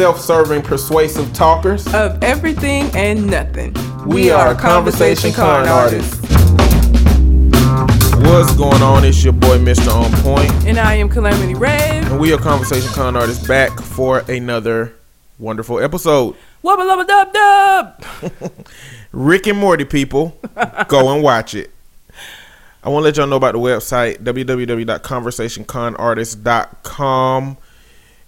self-serving, persuasive talkers. of everything and nothing. We are Conversation Con artists. What's going on? It's your boy, Mr. On Point, And I am Calamity Red. and we are Conversation Con artists back for another wonderful episode. Wubba lubba dub dub. Rick and Morty people, go and watch it. I want to let y'all know about the website www.conversationconartists.com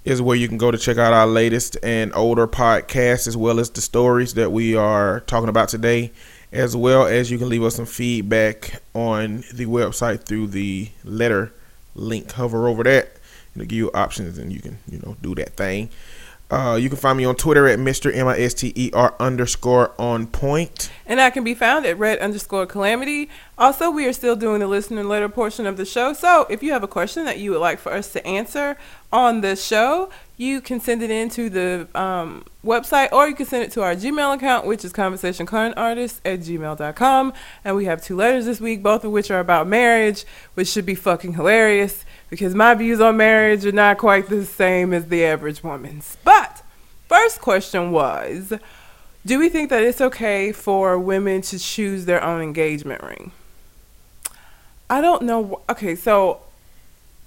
is where you can go to check out our latest and older podcasts as well as the stories that we are talking about today as well as you can leave us some feedback on the website through the letter link hover over that. It'll give you options and you can you know do that thing uh, you can find me on Twitter at Mr. M I S T E R underscore on point. And I can be found at red underscore calamity. Also, we are still doing the listener letter portion of the show. So if you have a question that you would like for us to answer on the show, you can send it in to the um, website or you can send it to our Gmail account, which is conversationconartist at gmail.com. And we have two letters this week, both of which are about marriage, which should be fucking hilarious because my views on marriage are not quite the same as the average woman's. But first question was Do we think that it's okay for women to choose their own engagement ring? I don't know. Okay, so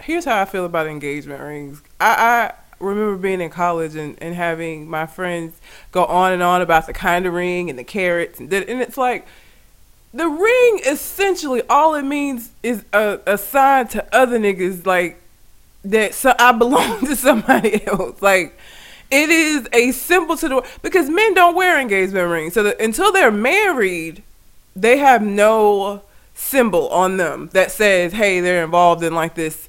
here's how I feel about engagement rings. I, I remember being in college and, and having my friends go on and on about the kind of ring and the carats and, and it's like the ring essentially all it means is a, a sign to other niggas like that so I belong to somebody else. Like it is a symbol to the because men don't wear engagement rings. So that until they're married, they have no symbol on them that says, "Hey, they're involved in like this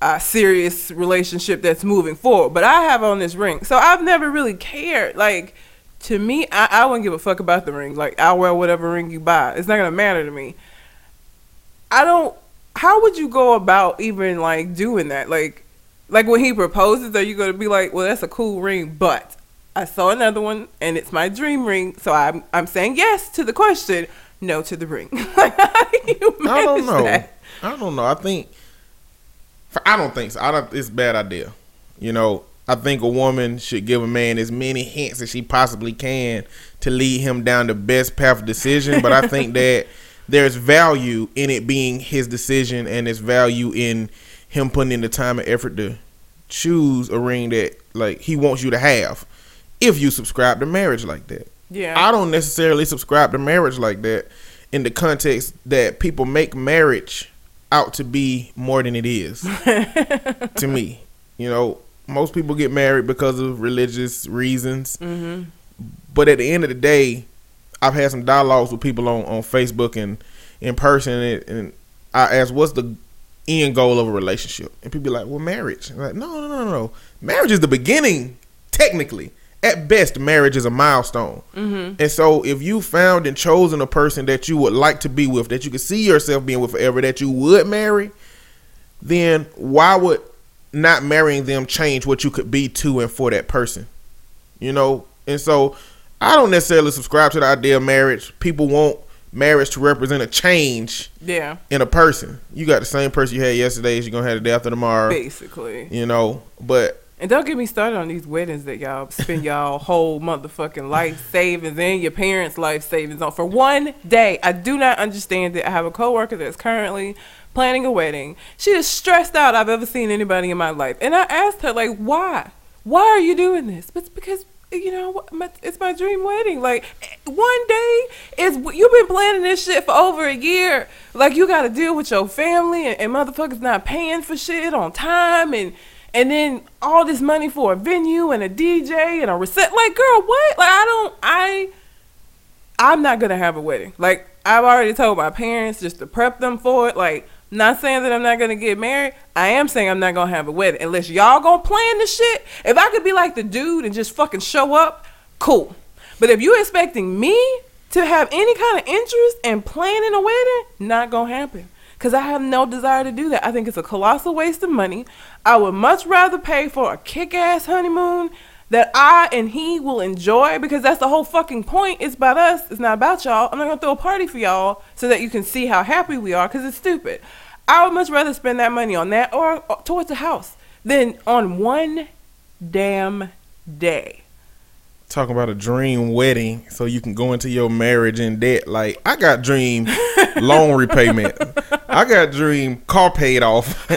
uh, serious relationship that's moving forward." But I have on this ring, so I've never really cared. Like to me, I, I wouldn't give a fuck about the ring. Like I'll wear whatever ring you buy. It's not gonna matter to me. I don't. How would you go about even like doing that? Like, like when he proposes, are you gonna be like, "Well, that's a cool ring," but I saw another one and it's my dream ring, so I'm I'm saying yes to the question, no to the ring. like, how do you I don't know. that? I don't know. I think. I don't think so. I don't. It's a bad idea. You know. I think a woman should give a man as many hints as she possibly can to lead him down the best path of decision. But I think that there's value in it being his decision, and there's value in him putting in the time and effort to choose a ring that like he wants you to have. If you subscribe to marriage like that. Yeah. I don't necessarily subscribe to marriage like that in the context that people make marriage out to be more than it is to me. You know, most people get married because of religious reasons. Mm-hmm. But at the end of the day, I've had some dialogues with people on, on Facebook and in person, and, and I ask, "What's the end goal of a relationship?" And people be like, "Well, marriage." I'm like, no, no, no, no. Marriage is the beginning. Technically, at best, marriage is a milestone. Mm-hmm. And so, if you found and chosen a person that you would like to be with, that you could see yourself being with forever, that you would marry, then why would not marrying them change what you could be to and for that person? You know? And so, I don't necessarily subscribe to the idea of marriage. People want marriage to represent a change Yeah. in a person. You got the same person you had yesterday as you're to have the day after tomorrow. Basically. You know? But And don't get me started on these weddings that y'all spend y'all whole motherfucking life savings and your parents' life savings on for one day. I do not understand it. I have a coworker that's currently planning a wedding. She is stressed out I've ever seen anybody in my life. And I asked her, like, why? Why are you doing this? But it's because you know, it's my dream wedding. Like one day is you've been planning this shit for over a year. Like you got to deal with your family and, and motherfuckers not paying for shit on time and and then all this money for a venue and a DJ and a reset. Like, girl, what? Like, I don't. I. I'm not gonna have a wedding. Like, I've already told my parents just to prep them for it. Like, not saying that I'm not gonna get married. I am saying I'm not gonna have a wedding unless y'all gonna plan the shit. If I could be like the dude and just fucking show up, cool. But if you expecting me to have any kind of interest in planning a wedding, not gonna happen. Cause I have no desire to do that. I think it's a colossal waste of money. I would much rather pay for a kick-ass honeymoon that I and he will enjoy because that's the whole fucking point. It's about us. It's not about y'all. I'm not gonna throw a party for y'all so that you can see how happy we are because it's stupid. I would much rather spend that money on that or, or towards the house than on one damn day. Talking about a dream wedding so you can go into your marriage in debt. Like I got dream loan repayment. I got dream car paid off.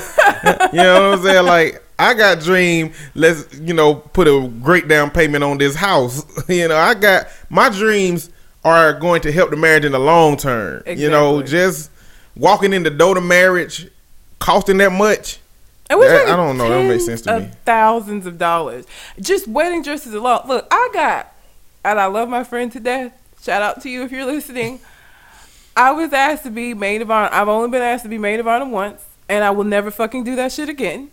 you know what I'm saying? Like I got dream let's you know put a great down payment on this house. you know, I got my dreams are going to help the marriage in the long term. You know, just walking in the door to marriage costing that much. That- I don't know, that don't make sense to me. Thousands of dollars, just wedding dresses alone. Look, I got, and I love my friend to death. Shout out to you if you're listening. I was asked to be maid of honor. I've only been asked to be maid of honor once, and I will never fucking do that shit again.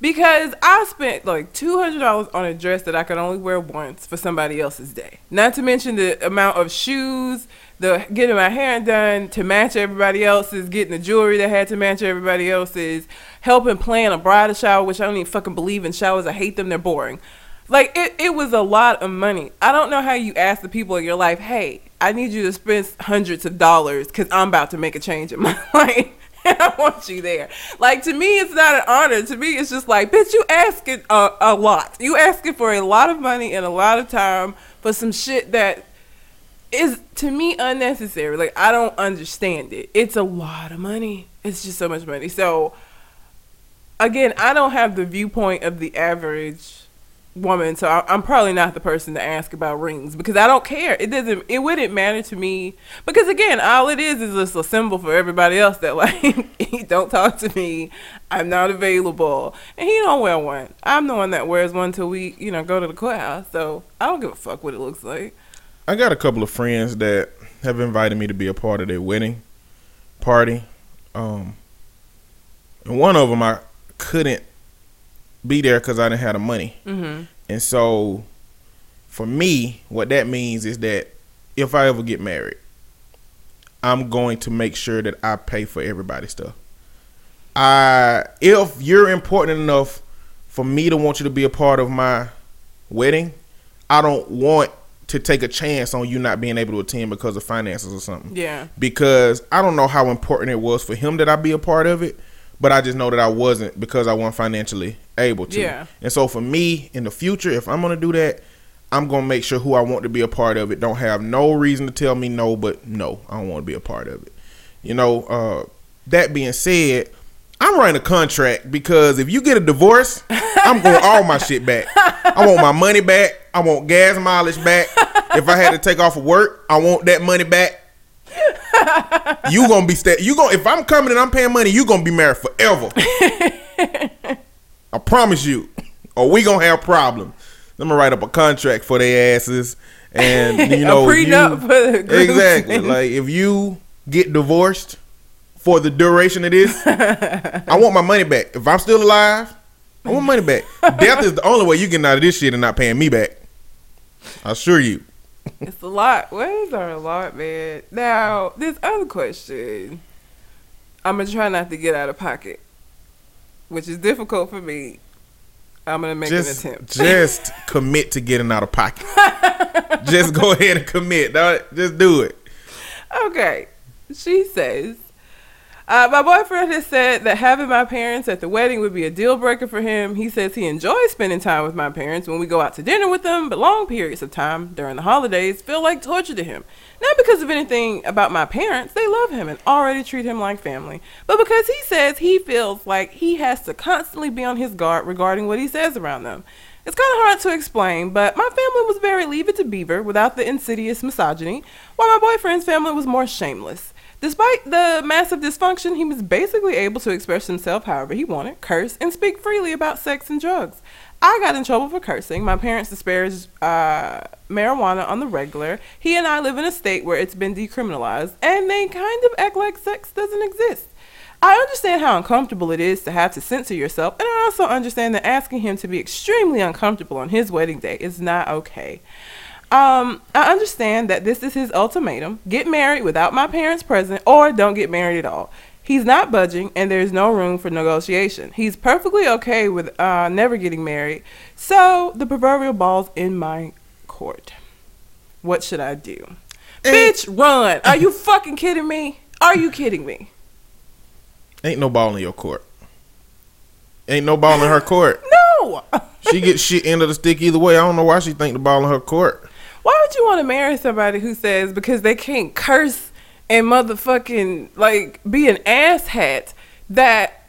Because I spent like two hundred dollars on a dress that I could only wear once for somebody else's day. Not to mention the amount of shoes, the getting my hair done to match everybody else's, getting the jewelry that had to match everybody else's, helping plan a bridal shower, which I don't even fucking believe in showers. I hate them. They're boring. Like it, it was a lot of money. I don't know how you ask the people in your life, hey, I need you to spend hundreds of dollars because I'm about to make a change in my life. I want you there. Like to me, it's not an honor. To me, it's just like, bitch, you asking a, a lot. You asking for a lot of money and a lot of time for some shit that is to me unnecessary. Like I don't understand it. It's a lot of money. It's just so much money. So again, I don't have the viewpoint of the average woman, so I, I'm probably not the person to ask about rings because I don't care. It doesn't. It wouldn't matter to me because again, all it is is just a symbol for everybody else that like don't talk to me. I'm not available, and he don't wear one. I'm the one that wears one till we, you know, go to the courthouse. So I don't give a fuck what it looks like. I got a couple of friends that have invited me to be a part of their wedding party. Um, and one of them I couldn't be there because I didn't have the money. Mm-hmm. And so, for me, what that means is that if I ever get married, I'm going to make sure that I pay for everybody's stuff. I, if you're important enough for me to want you to be a part of my wedding, I don't want to take a chance on you not being able to attend because of finances or something Yeah. because I don't know how important it was for him that I be a part of it, but I just know that I wasn't because I wasn't financially able to. Yeah. And so for me in the future, if I'm gonna do that, I'm gonna make sure who I want to be a part of it don't have no reason to tell me no, but no, I don't want to be a part of it. You know, uh, that being said, I'm writing a contract because if you get a divorce, I'm going all my shit back. I want my money back. I want gas mileage back. If I had to take off of work, I want that money back. You gonna be stay. You gonna if I'm coming and I'm paying money, you gonna be married forever. I promise you, or we gonna have problems. I'm gonna write up a contract for their asses, and you know, you- for the groomsmen. exactly. Like if you get divorced for the duration of this, I want my money back. If I'm still alive, I want money back. Death is the only way you get out of this shit and not paying me back. I assure you. It's a lot. Weddings are a lot, man. Now, this other question, I'm gonna try not to get out of pocket, which is difficult for me. I'm gonna make just, an attempt. just commit to getting out of pocket. just go ahead and commit. dog. Just do it. Okay. She says, uh, my boyfriend has said that having my parents at the wedding would be a deal breaker for him. He says he enjoys spending time with my parents when we go out to dinner with them, but long periods of time during the holidays feel like torture to him. Not because of anything about my parents, they love him and already treat him like family, but because he says he feels like he has to constantly be on his guard regarding what he says around them. It's kind of hard to explain, but my family was very leave it to beaver without the insidious misogyny, while my boyfriend's family was more shameless. Despite the massive dysfunction, he was basically able to express himself however he wanted, curse, and speak freely about sex and drugs. I got in trouble for cursing. My parents disparaged uh, marijuana on the regular. He and I live in a state where it's been decriminalized, and they kind of act like sex doesn't exist. I understand how uncomfortable it is to have to censor yourself, and I also understand that asking him to be extremely uncomfortable on his wedding day is not okay. Um, I understand that this is his ultimatum get married without my parents present, or don't get married at all. He's not budging, and there's no room for negotiation. He's perfectly okay with uh, never getting married, so the proverbial ball's in my court. What should I do? Eh. Bitch, run! Are you fucking kidding me? Are you kidding me? Ain't no ball in your court. Ain't no ball in her court. No! she gets shit end of the stick either way. I don't know why she think the ball in her court. Why would you want to marry somebody who says because they can't curse and motherfucking like be an asshat that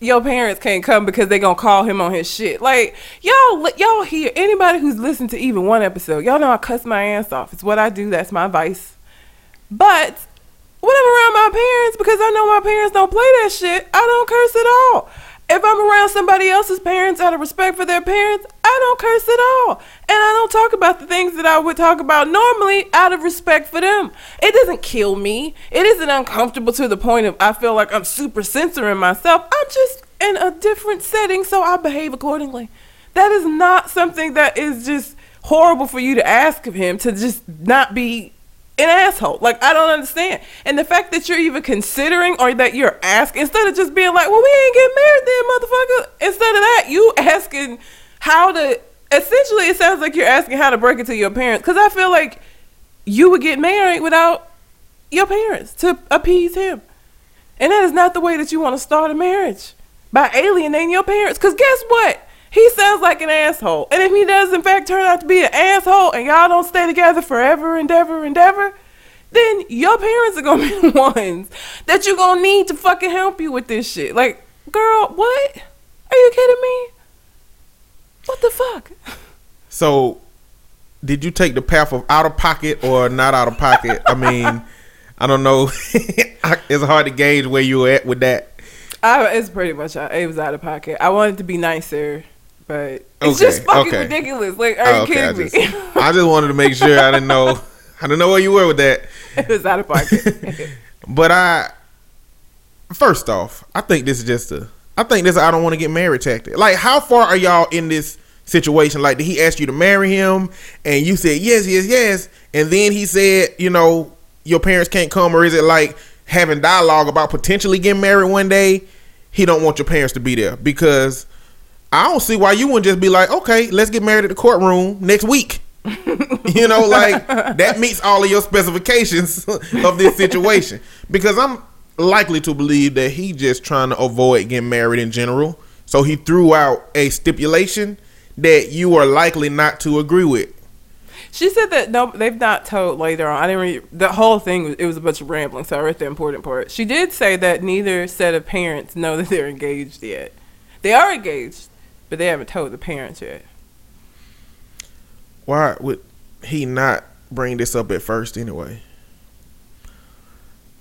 your parents can't come because they gonna call him on his shit. Like y'all, y'all hear anybody who's listened to even one episode, y'all know I cuss my ass off. It's what I do. That's my vice. But when I'm around my parents, because I know my parents don't play that shit, I don't curse at all. If I'm around somebody else's parents out of respect for their parents, I don't curse at all. And I don't talk about the things that I would talk about normally out of respect for them. It doesn't kill me. It isn't uncomfortable to the point of I feel like I'm super censoring myself. I'm just in a different setting, so I behave accordingly. That is not something that is just horrible for you to ask of him to just not be an asshole. Like I don't understand. And the fact that you're even considering or that you're asking instead of just being like, "Well, we ain't getting married then, motherfucker." Instead of that, you asking how to essentially it sounds like you're asking how to break it to your parents cuz I feel like you would get married without your parents to appease him. And that is not the way that you want to start a marriage by alienating your parents. Because guess what? He sounds like an asshole. And if he does, in fact, turn out to be an asshole and y'all don't stay together forever, endeavor, endeavor, then your parents are going to be the ones that you're going to need to fucking help you with this shit. Like, girl, what? Are you kidding me? What the fuck? So, did you take the path of out of pocket or not out of pocket? I mean, I don't know. it's hard to gauge where you were at with that. I, it's pretty much uh, it was out of pocket. I wanted to be nicer, but it's Okay, just fucking okay. ridiculous. Like, are you okay, I kidding just, me? I just wanted to make sure I didn't know. I didn't know where you were with that. it was out of pocket. But I, first off, I think this is just a. I think this I don't want to get married tactic. Like, how far are y'all in this situation? Like, did he ask you to marry him, and you said yes, yes, yes, and then he said, you know, your parents can't come, or is it like having dialogue about potentially getting married one day? He don't want your parents to be there because I don't see why you wouldn't just be like, okay, let's get married at the courtroom next week. you know, like that meets all of your specifications of this situation. Because I'm likely to believe that he just trying to avoid getting married in general. So he threw out a stipulation that you are likely not to agree with. She said that no, they've not told later on. I didn't read the whole thing. It was a bunch of rambling, so I read the important part. She did say that neither set of parents know that they're engaged yet. They are engaged, but they haven't told the parents yet. Why would he not bring this up at first anyway?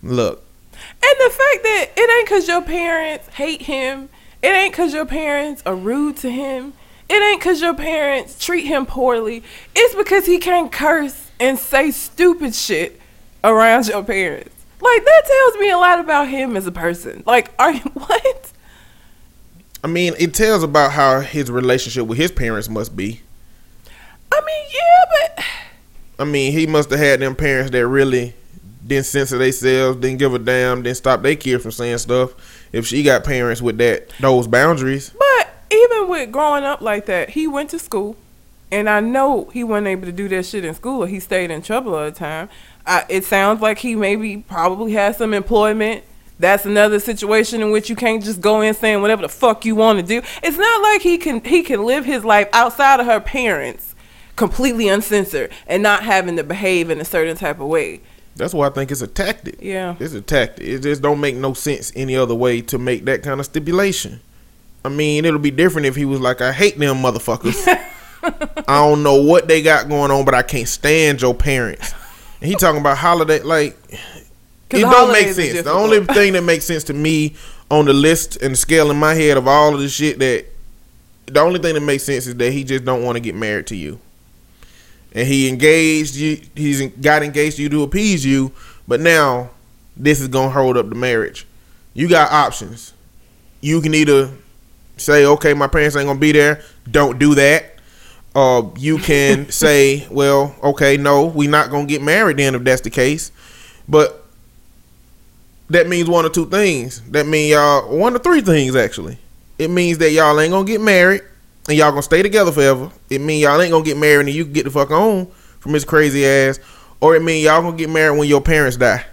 Look, And the fact that it ain't because your parents hate him, it ain't because your parents are rude to him, it ain't because your parents treat him poorly. It's because he can't curse and say stupid shit around your parents. Like, that tells me a lot about him as a person. Like, are you, what? I mean, it tells about how his relationship with his parents must be. I mean, yeah, but I mean, he must have had them parents that really didn't censor themselves, didn't give a damn, didn't stop their kids from saying stuff. If she got parents with that those boundaries, But even with growing up like that, he went to school, and I know he wasn't able to do that shit in school, or he stayed in trouble all the time. I, it sounds like he maybe probably had some employment. That's another situation in which you can't just go in saying whatever the fuck you want to do. It's not like he can he can live his life outside of her parents, completely uncensored, and not having to behave in a certain type of way. that's why I think it's a tactic. Yeah. It's a tactic. It just don't make no sense any other way to make that kind of stipulation. I mean, it'll be different if he was like, I hate them motherfuckers. I don't know what they got going on, but I can't stand your parents. And he talking about holiday like it don't make sense. The only thing that makes sense to me on the list and scale in my head of all of the shit that the only thing that makes sense is that he just don't want to get married to you. And he engaged you he's got engaged to you to appease you, but now this is gonna hold up the marriage. You got options. You can either say, okay, my parents ain't gonna be there, don't do that. Uh, you can say, well, okay, no, we're not gonna get married then if that's the case. But that means one or two things. That mean y'all one or three things actually. It means that y'all ain't gonna get married and y'all gonna stay together forever. It mean y'all ain't gonna get married and you can get the fuck on from his crazy ass. Or it mean y'all gonna get married when your parents die.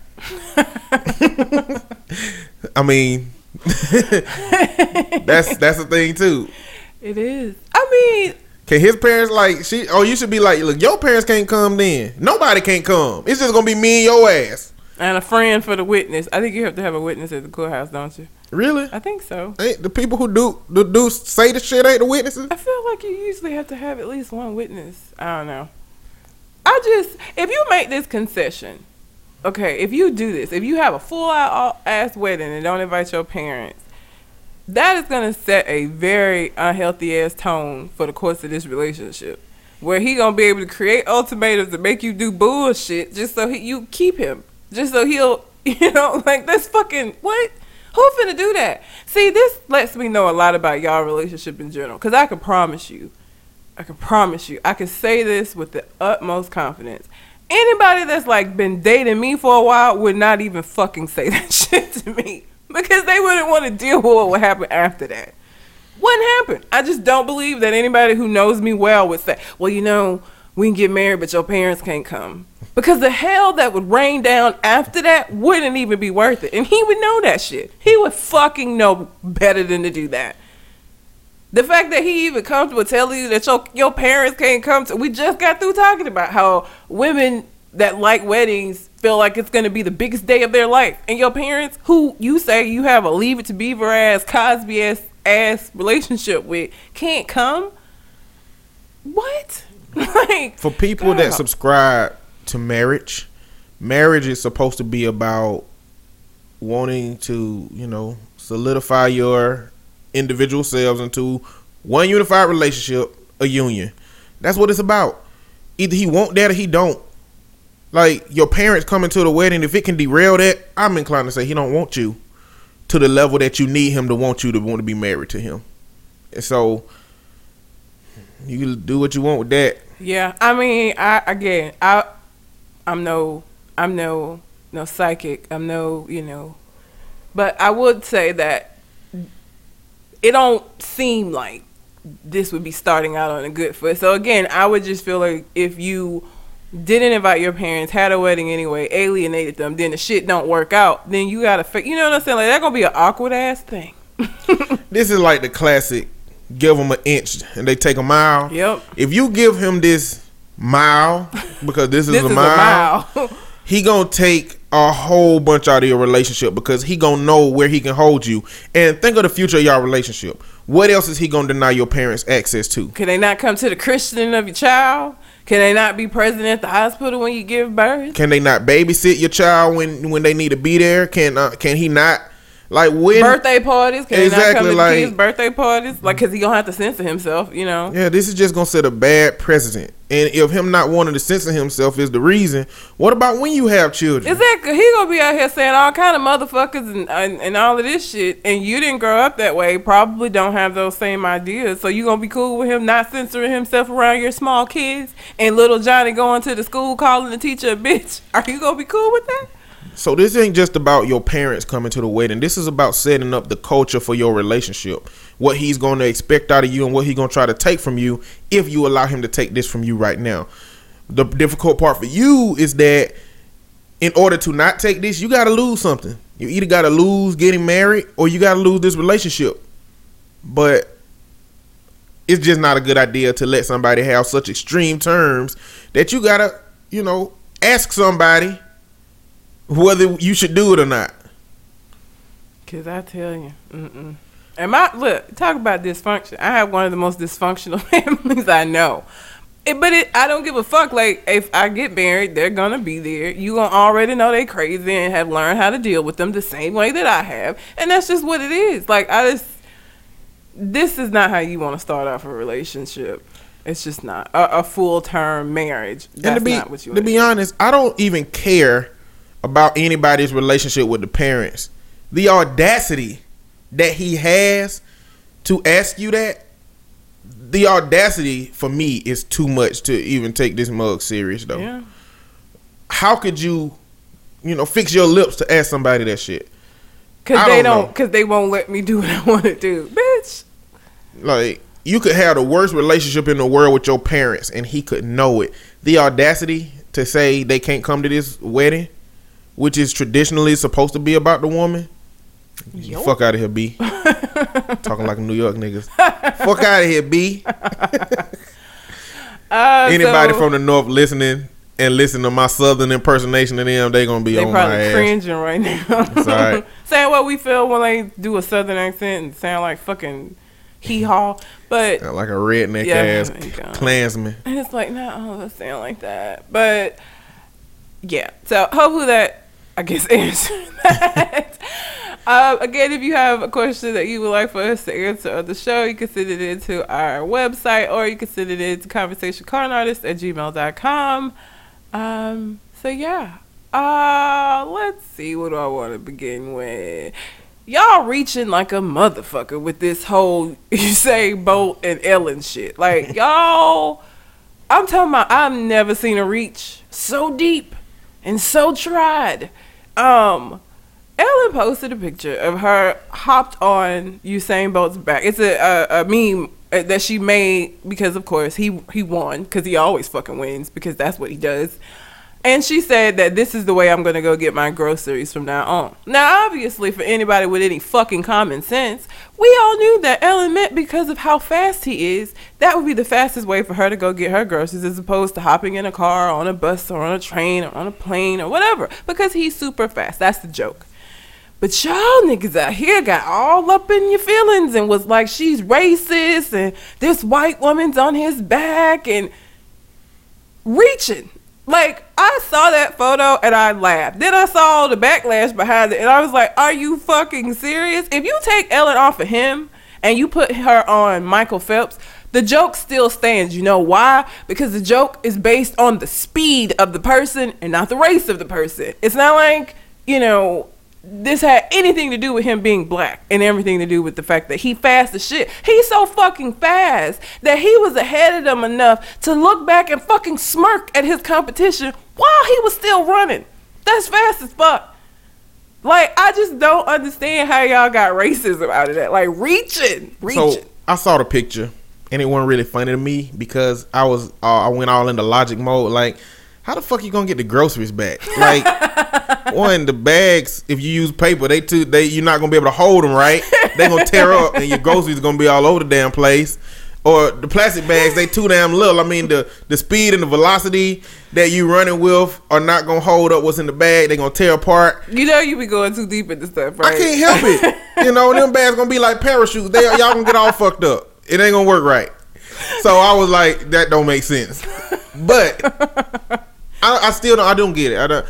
I mean that's that's the thing too. It is. I mean, Can his parents like she? Oh, you should be like, look, your parents can't come. Then nobody can't come. It's just gonna be me and your ass. And a friend for the witness. I think you have to have a witness at the courthouse, don't you? Really? I think so. Ain't the people who do do, do say the shit ain't the witnesses? I feel like you usually have to have at least one witness. I don't know. I just if you make this concession, okay, if you do this, if you have a full out ass wedding and don't invite your parents, that is gonna set a very unhealthy ass tone for the course of this relationship. Where he gonna be able to create ultimatums to make you do bullshit just so he, you keep him, just so he'll, you know, like that's fucking what. Who finna do that? See, this lets me know a lot about y'all relationship in general. Cause I can promise you, I can promise you, I can say this with the utmost confidence. Anybody that's like been dating me for a while would not even fucking say that shit to me because they wouldn't want to deal with what would happen after that. Wouldn't happen. I just don't believe that anybody who knows me well would say, "Well, you know, we can get married, but your parents can't come." Because the hell that would rain down after that wouldn't even be worth it, and he would know that shit. He would fucking know better than to do that. The fact that he even comfortable telling you that your your parents can't come to we just got through talking about how women that like weddings feel like it's gonna be the biggest day of their life. And your parents, who you say you have a leave it to beaver ass, Cosby ass ass relationship with, can't come? What? like For people that subscribe to marriage, marriage is supposed to be about wanting to, you know, solidify your individual selves into one unified relationship, a union. That's what it's about. Either he want that or he don't. Like your parents coming to the wedding, if it can derail that, I'm inclined to say he don't want you to the level that you need him to want you to want to be married to him. And so you do what you want with that. Yeah, I mean, I again, I, I'm no, I'm no, no psychic. I'm no, you know, but I would say that it don't seem like this would be starting out on a good foot. So again, I would just feel like if you didn't invite your parents, had a wedding anyway, alienated them, then the shit don't work out, then you gotta, fi- you know what I'm saying? Like that gonna be an awkward ass thing. This is like the classic give him an inch and they take a mile. Yep. If you give him this mile, because this is, This a, is mile, a mile. he gonna take a whole bunch out of your relationship because he gonna know where he can hold you. And think of the future of y'all relationship. What else is he gonna deny your parents access to? Can they not come to the christening of your child? Can they not be present at the hospital when you give birth? Can they not babysit your child when when they need to be there? Can uh, can he not like when birthday parties? Can Exactly, come to like- kids' birthday parties? Like, cause he gonna have to censor himself, you know. Yeah, this is just gonna set a bad precedent. And if him not wanting to censor himself is the reason, what about when you have children? Exactly. He gonna be out here saying all kind of motherfuckers and, and and all of this shit, and you didn't grow up that way. Probably don't have those same ideas. So you gonna be cool with him not censoring himself around your small kids and little Johnny going to the school calling the teacher a bitch. Are you gonna be cool with that? So this ain't just about your parents coming to the wedding. This is about setting up the culture for your relationship. What he's going to expect out of you and what he's going to try to take from you if you allow him to take this from you right now. The difficult part for you is that in order to not take this, you got to lose something. You either got to lose getting married or you got to lose this relationship. But it's just not a good idea to let somebody have such extreme terms that you got to, you know, ask somebody whether you should do it or not. Cause I tell you, mm-mm. and my look, talk about dysfunction. I have one of the most dysfunctional families I know. It, but it, I don't give a fuck. Like if I get married, they're gonna be there. You gonna already know they crazy and have learned how to deal with them the same way that I have, and that's just what it is. Like I just, this is not how you want to start off a relationship. It's just not a, a full term marriage. That's and to be not what you. to be honest, I don't even care about anybody's relationship with the parents. The audacity that he has to ask you that, the audacity for me is too much to even take this mug serious though. yeah. How could you, you know, fix your lips to ask somebody that shit? Cause I they don't don't, cause they won't let me do what I want to do, bitch. Like you could have the worst relationship in the world with your parents and he could know it. The audacity to say they can't come to this wedding, which is traditionally supposed to be about the woman. Fuck out of here, B. Talking like New York niggas. Fuck out of here, B. Uh, Anybody so from the north listening and listen to my southern impersonation of them, they gonna be they on my probably ass. cringing right now. Saying what we feel when they do a southern accent and sound like fucking hee haw, but Like a redneck Yeah, ass. Klansman. And it's like, not I don't sound like that. But yeah, so hopefully that, I guess, answered that. um, again, if you have a question that you would like for us to answer on the show, you can send it into our website or you can send it into conversationconartist at gmail.com. Um, so yeah. Uh, let's see, what do I want to begin with? Y'all reaching like a motherfucker with this whole Usain Bolt and Ellen shit. Like y'all, I'm talking about. I've never seen a reach so deep and so tried. Um, Ellen posted a picture of her hopped on Usain Bolt's back. It's a a, a meme uh, that she made because, of course, he he won because he always fucking wins because that's what he does. And she said that this is the way I'm gonna go get my groceries from now on. Now, obviously, for anybody with any fucking common sense, we all knew that Ellen meant because of how fast he is, that would be the fastest way for her to go get her groceries as opposed to hopping in a car, on a bus, or on a train, or on a plane, or whatever. Because he's super fast. That's the joke. But y'all niggas out here got all up in your feelings and was like she's racist and this white woman's on his back and reaching. Like I saw that photo and I laughed. Then I saw the backlash behind it and I was like, "Are you fucking serious? If you take Ellen off of him and you put her on Michael Phelps, the joke still stands. You know why? Because the joke is based on the speed of the person and not the race of the person. It's not like, you know, this had anything to do with him being black and everything to do with the fact that he fast as shit. He's so fucking fast that he was ahead of them enough to look back and fucking smirk at his competition while he was still running. That's fast as fuck. Like I just don't understand how y'all got racism out of that. Like reaching, reaching. So I saw the picture, and it wasn't really funny to me because I was uh, I went all into logic mode. Like, how the fuck you gonna get the groceries back? Like, one the bags. If you use paper, they too they you're not gonna be able to hold them right. They gonna tear up, and your groceries are gonna be all over the damn place. Or the plastic bags, they too damn little. I mean, the the speed and the velocity that you running with are not gonna hold up what's in the bag. They gonna tear apart. you know you be going too deep into stuff, right? I can't help it. You know, them bags gonna be like parachutes. They y'all gonna get all fucked up. It ain't gonna work right. So I was like, that don't make sense. But I, I still don't. I don't get it. I don't.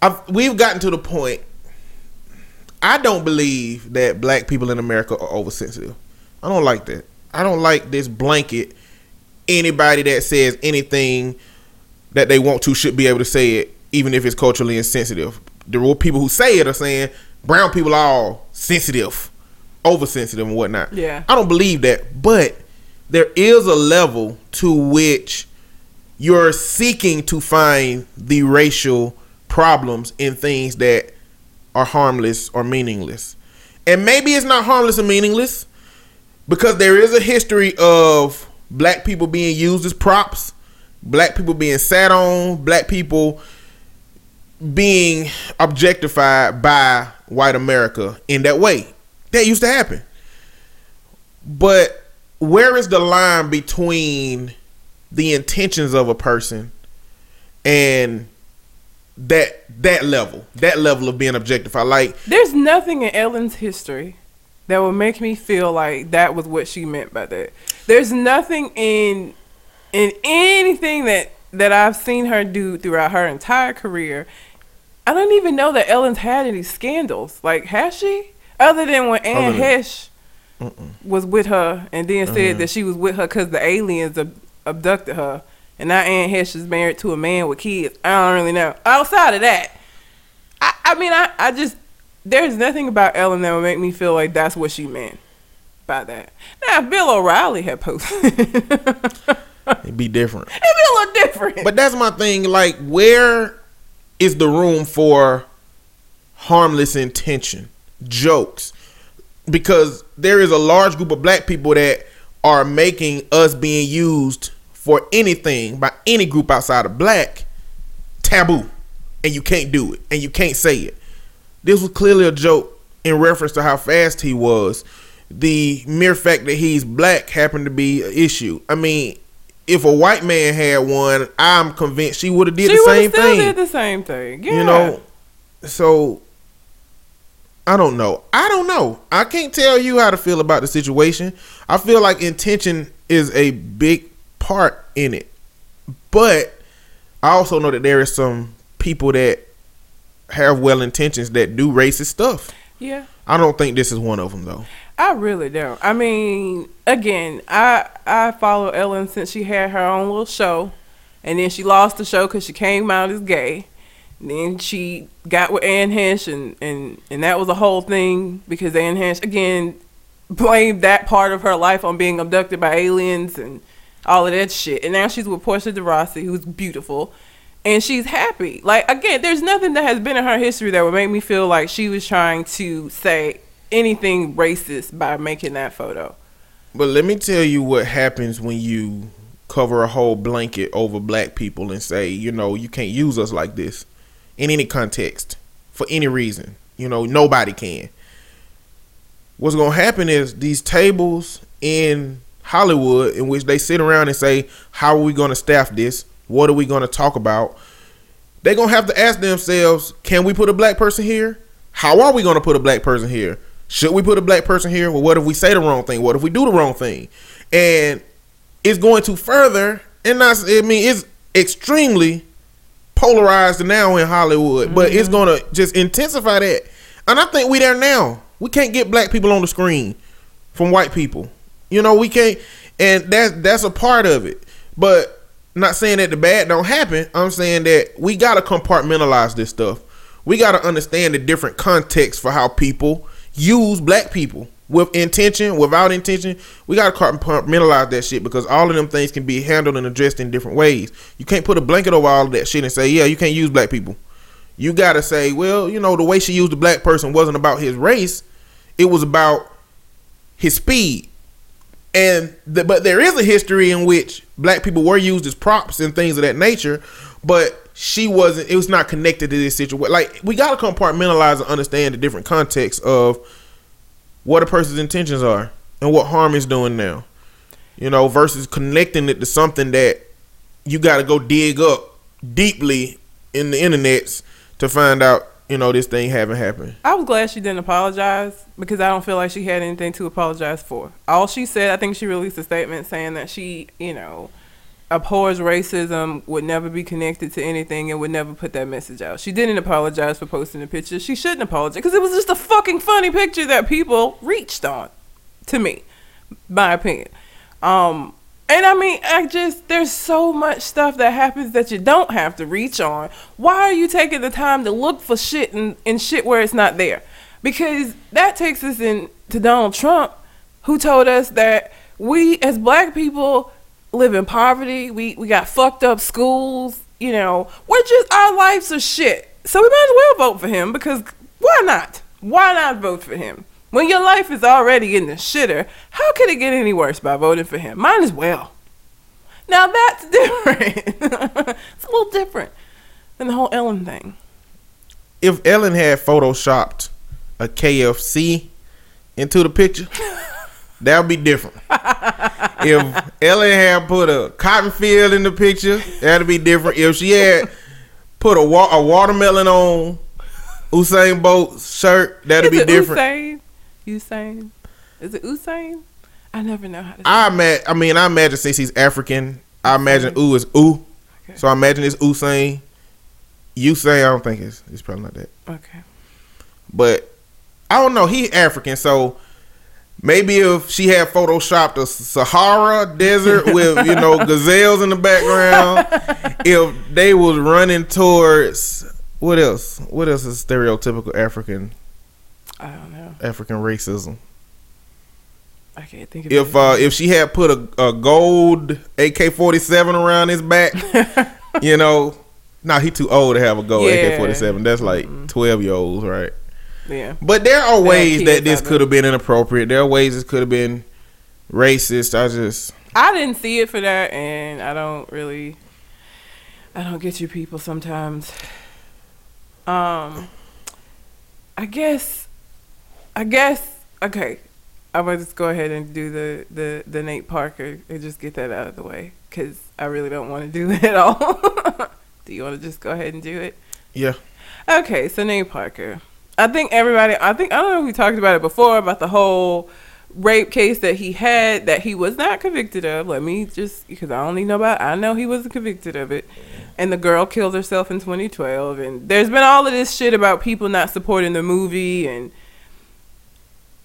I've, we've gotten to the point. I don't believe that black people in America are oversensitive. I don't like that. I don't like this blanket. Anybody that says anything that they want to should be able to say it, even if it's culturally insensitive. The real people who say it are saying brown people are all sensitive, oversensitive, and whatnot. Yeah. I don't believe that, but there is a level to which you're seeking to find the racial problems in things that are harmless or meaningless. And maybe it's not harmless or meaningless because there is a history of black people being used as props, black people being sat on, black people being objectified by white America in that way. That used to happen. But where is the line between the intentions of a person and that that level, that level of being objectified? Like There's nothing in Ellen's history that would make me feel like that was what she meant by that. There's nothing in in anything that that I've seen her do throughout her entire career. I don't even know that Ellen's had any scandals. Like, has she? Other than when Anne Heche was with her and then said mm-hmm. that she was with her because the aliens ab- abducted her. And now Anne Heche is married to a man with kids. I don't really know. Outside of that, I, I mean, I, I just there's nothing about Ellen that would make me feel like that's what she meant by that. Now, if Bill O'Reilly had posted, it'd it'd be different. It'd be a little different. But that's my thing. Like, where is the room for harmless intention, jokes? Because there is a large group of black people that are making us being used for anything by any group outside of black taboo, and you can't do it, and you can't say it. This was clearly a joke in reference to how fast he was. The mere fact that he's black happened to be an issue. I mean, if a white man had won, I'm convinced she would have did she the same still thing. did the same thing. Yeah. You know, so I don't know. I don't know. I can't tell you how to feel about the situation. I feel like intention is a big part in it. But I also know that there is some people that have well intentions that do racist stuff. yeah. I don't think this is one of them though. I really don't. I mean, again, I I follow Ellen since she had her own little show, and then she lost the show because she came out as gay. And then she got with Anne Heche, and, and and that was a whole thing because Anne Heche again blamed that part of her life on being abducted by aliens and all of that shit. And now she's with Portia de Rossi, who's beautiful, and she's happy. Like again, there's nothing that has been in her history that would make me feel like she was trying to say anything racist by making that photo. But let me tell you what happens when you cover a whole blanket over black people and say, you know, you can't use us like this in any context for any reason. You know, nobody can. What's going to happen is these tables in Hollywood in which they sit around and say, how are we going to staff this? What are we going to talk about? They're going to have to ask themselves, can we put a black person here? How are we going to put a black person here? Should we put a black person here? Well, what if we say the wrong thing? What if we do the wrong thing? And it's going to further, and not, I mean, it's extremely polarized now in Hollywood, but it's mm-hmm. going to just intensify that. And I think we there now. We can't get black people on the screen from white people. You know, we can't, and that's that's a part of it. But not saying that the bad don't happen. I'm saying that we gotta compartmentalize this stuff. We gotta understand the different context for how people use black people with intention, without intention. We gotta compartmentalize that shit because all of them things can be handled and addressed in different ways. You can't put a blanket over all of that shit and say, yeah, you can't use black people. You gotta say, well, you know, the way she used the black person wasn't about his race; it was about his speed. And the, but there is a history in which black people were used as props and things of that nature, but she wasn't. It was not connected to this situation. Like we gotta compartmentalize and understand the different contexts of what a person's intentions are and what harm is doing now. You know, versus connecting it to something that you got to go dig up deeply in the internets to find out. You know, this thing haven't happened. I was glad she didn't apologize because I don't feel like she had anything to apologize for. All she said, I think she released a statement saying that she, you know, abhors racism, would never be connected to anything, and would never put that message out. She didn't apologize for posting the picture. She shouldn't apologize because it was just a fucking funny picture that people reached on. To me, my opinion. Um, and I mean, I just there's so much stuff that happens that you don't have to reach on. Why are you taking the time to look for shit and, and shit where it's not there? Because that takes us in to Donald Trump, who told us that we as black people live in poverty. We we got fucked up schools. You know, we're just our lives are shit. So we might as well vote for him because why not? Why not vote for him? When your life is already in the shitter, how could it get any worse by voting for him? Might as well. Now that's different. it's a little different than the whole Ellen thing. If Ellen had photoshopped a KFC into the picture, that would be different. if Ellen had put a cotton field in the picture, that'd be different. If she had put a, wa- a watermelon on Usain Bolt's shirt, that'd Is be different. Usain? Usain? Is it Usain? I never know how to say I I mean, I imagine since he's African, I imagine ooh is ooh. Okay. So I imagine it's Usain. Usain, I don't think it's it's probably not that. Okay. But I don't know. He African, so maybe if she had photoshopped a Sahara desert with you know gazelles in the background, if they was running towards what else? What else is stereotypical African I don't know. African racism? I can't think of If uh, if she had put a, a gold AK forty seven around his back, you know, nah, he too old to have a gold Yeah. AK forty seven. That's like twelve year olds, right? yeah. But there are ways that this could have been inappropriate. There are ways this could have been racist. I just I didn't see it for that, and I don't really. I don't get you people sometimes. Um, I guess I guess okay. I'm gonna just go ahead and do the the the Nate Parker and just get that out of the way because I really don't want to do it at all. do you want to just go ahead and do it? Yeah. Okay, so Nate Parker. I think everybody. I think I don't know if we talked about it before about the whole rape case that he had that he was not convicted of. Let me just because I only know about. I know he wasn't convicted of it, and the girl killed herself in 2012. And there's been all of this shit about people not supporting the movie. And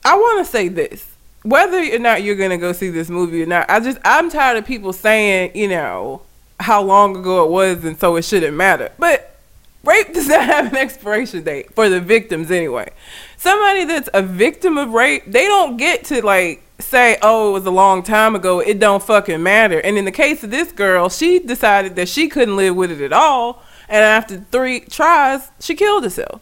I want to say this: whether or not you're gonna go see this movie or not, I just I'm tired of people saying you know how long ago it was, and so it shouldn't matter. But rape does not have an expiration date for the victims anyway. Somebody that's a victim of rape, they don't get to like say, "Oh, it was a long time ago. It don't fucking matter." And in the case of this girl, she decided that she couldn't live with it at all, and after three tries, she killed herself.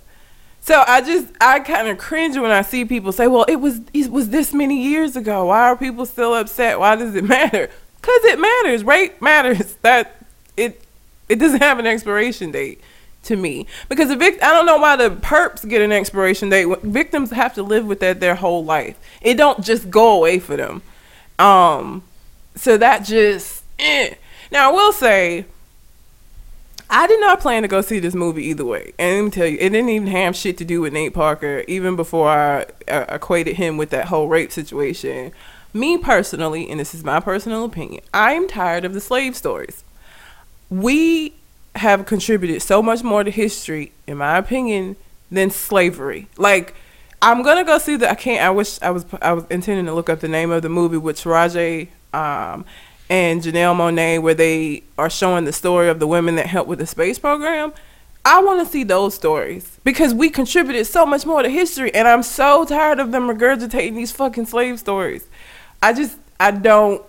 So I just I kind of cringe when I see people say, "Well, it was it was this many years ago. Why are people still upset? Why does it matter?" Cuz it matters. Rape matters. That it it doesn't have an expiration date to me because the vic- I don't know why the perps get an expiration date. Victims have to live with that their whole life. It don't just go away for them. Um, so that just eh. now I will say. I did not plan to go see this movie either way, and let me tell you, it didn't even have shit to do with Nate Parker. Even before I uh, equated him with that whole rape situation, me personally, and this is my personal opinion, I am tired of the slave stories. We have contributed so much more to history, in my opinion, than slavery. Like, I'm gonna go see the. I can't. I wish I was. I was intending to look up the name of the movie with Taraji um, and Janelle Monáe, where they are showing the story of the women that helped with the space program. I want to see those stories because we contributed so much more to history, and I'm so tired of them regurgitating these fucking slave stories. I just, I don't,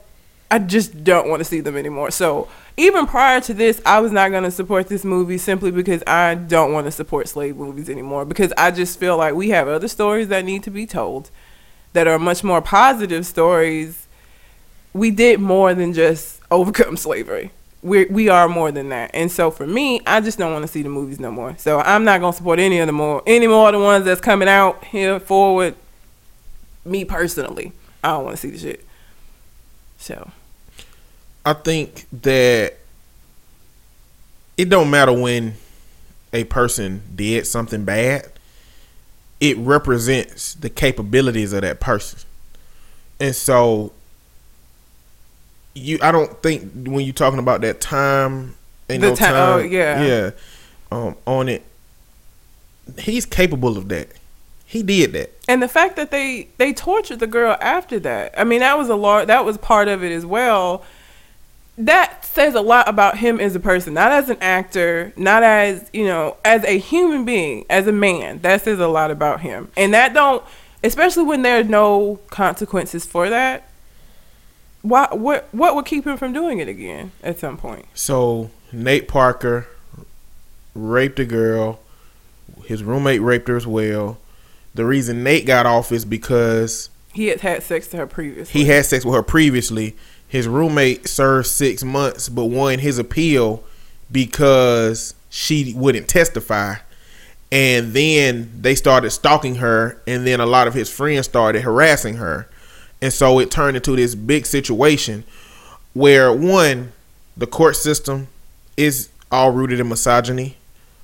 I just don't want to see them anymore. So even prior to this, I was not going to support this movie simply because I don't want to support slave movies anymore. Because I just feel like we have other stories that need to be told that are much more positive stories. We did more than just overcome slavery. We we are more than that. And so for me, I just don't want to see the movies no more. So I'm not gonna support any of the more any more of the ones that's coming out here forward. Me personally, I don't want to see the shit. So I think that it don't matter when a person did something bad. It represents the capabilities of that person. And so you I don't think when you're talking about that time ain't The no ti- time, oh, yeah. yeah um on it he's capable of that. He did that. and the fact that they they tortured the girl after that i mean that was a lot that was part of it as well that says a lot about him as a person not as an actor not as you know as a human being as a man that says a lot about him and that don't especially when there are no consequences for that why what what would keep him from doing it again at some point So Nate Parker raped a girl. His roommate raped her as well. The reason Nate got off is because he had had sex to her previously he had sex with her previously. His roommate served six months, but won his appeal because she wouldn't testify. And then they started stalking her, and then a lot of his friends started harassing her. And so it turned into this big situation where one, the court system is all rooted in misogyny.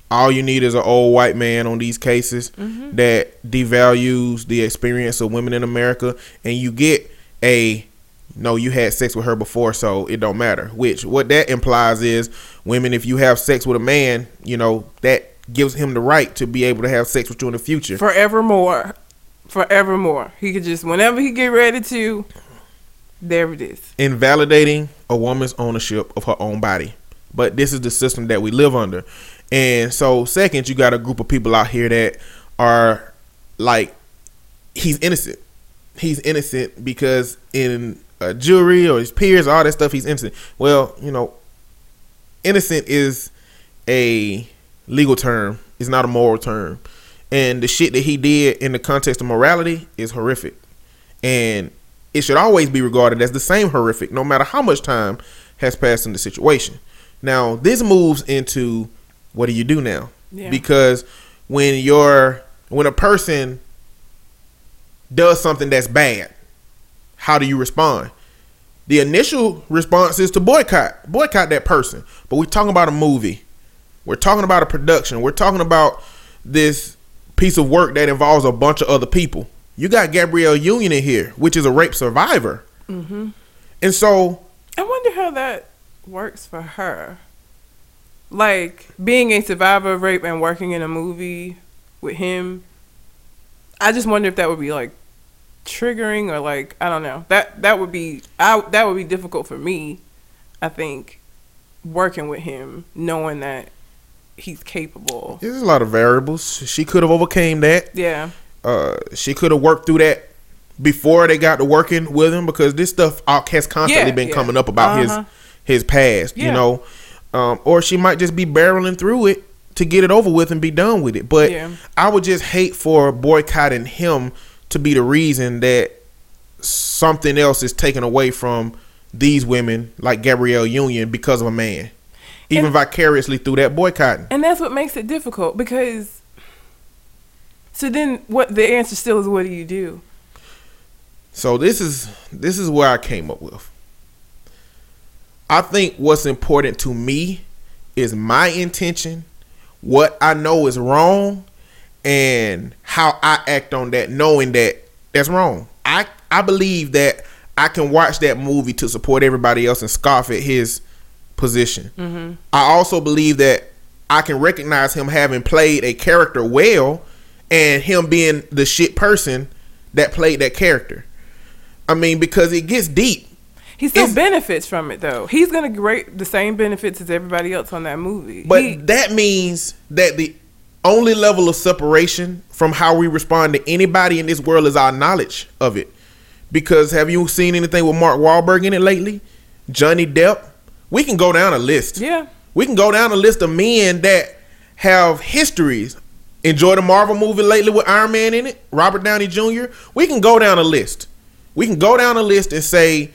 All you need is an old white man on these cases mm-hmm. that devalues the experience of women in America, and you get a no, you had sex with her before, so it don't matter. Which what that implies is women, if you have sex with a man, you know that gives him the right to be able to have sex with you in the future. forevermore forevermore he could just whenever he get ready to there it is invalidating a woman's ownership of her own body. But this is the system that we live under. And so, second, you got a group of people out here that are like, he's innocent. He's innocent because in a jury or his peers, all that stuff, he's innocent. Well, you know, innocent is a legal term, it's not a moral term. And the shit that he did in the context of morality is horrific. And it should always be regarded as the same horrific, no matter how much time has passed in the situation. Now, this moves into what do you do now? Yeah. Because when you're when a person does something that's bad, how do you respond? The initial response is to boycott, boycott that person. But we're talking about a movie. We're talking about a production. We're talking about this piece of work that involves a bunch of other people. You got Gabrielle Union in here, which is a rape survivor. Mm-hmm. And so I wonder how that works for her. Like being a survivor of rape and working in a movie with him. I just wonder if that would be like triggering or like I don't know. That that would be I that would be difficult for me. I think working with him, knowing that he's capable. there's a lot of variables. She could have overcame that. Yeah. Uh, she could have worked through that before they got to working with him because this stuff has constantly Yeah, been yeah. coming up about Uh-huh. his his past. You know, um, or she might just be barreling through it to get it over with and be done with it. But Yeah. I would just hate for boycotting him to be the reason that something else is taken away from these women like Gabrielle Union because of a man, even And- vicariously through that boycotting. And that's what makes it difficult because so then what the answer still is what do you do? So this is this is where I came up with. I think what's important to me is my intention, what I know is wrong, and how I act on that, knowing that that's wrong. I I believe that I can watch that movie to support everybody else and scoff at his position. Mm-hmm. I also believe that I can recognize him having played a character well and him being the shit person that played that character. I mean, because it gets deep. He still It's- benefits from it though. He's gonna get the same benefits as everybody else on that movie. But He- that means that the only level of separation from how we respond to anybody in this world is our knowledge of it. Because have you seen anything with Mark Wahlberg in it lately? Johnny Depp? We can go down a list. yeah, We can go down a list of men that have histories. Enjoy the Marvel movie lately with Iron Man in it, Robert Downey Jr. We can go down a list. We can go down a list and say,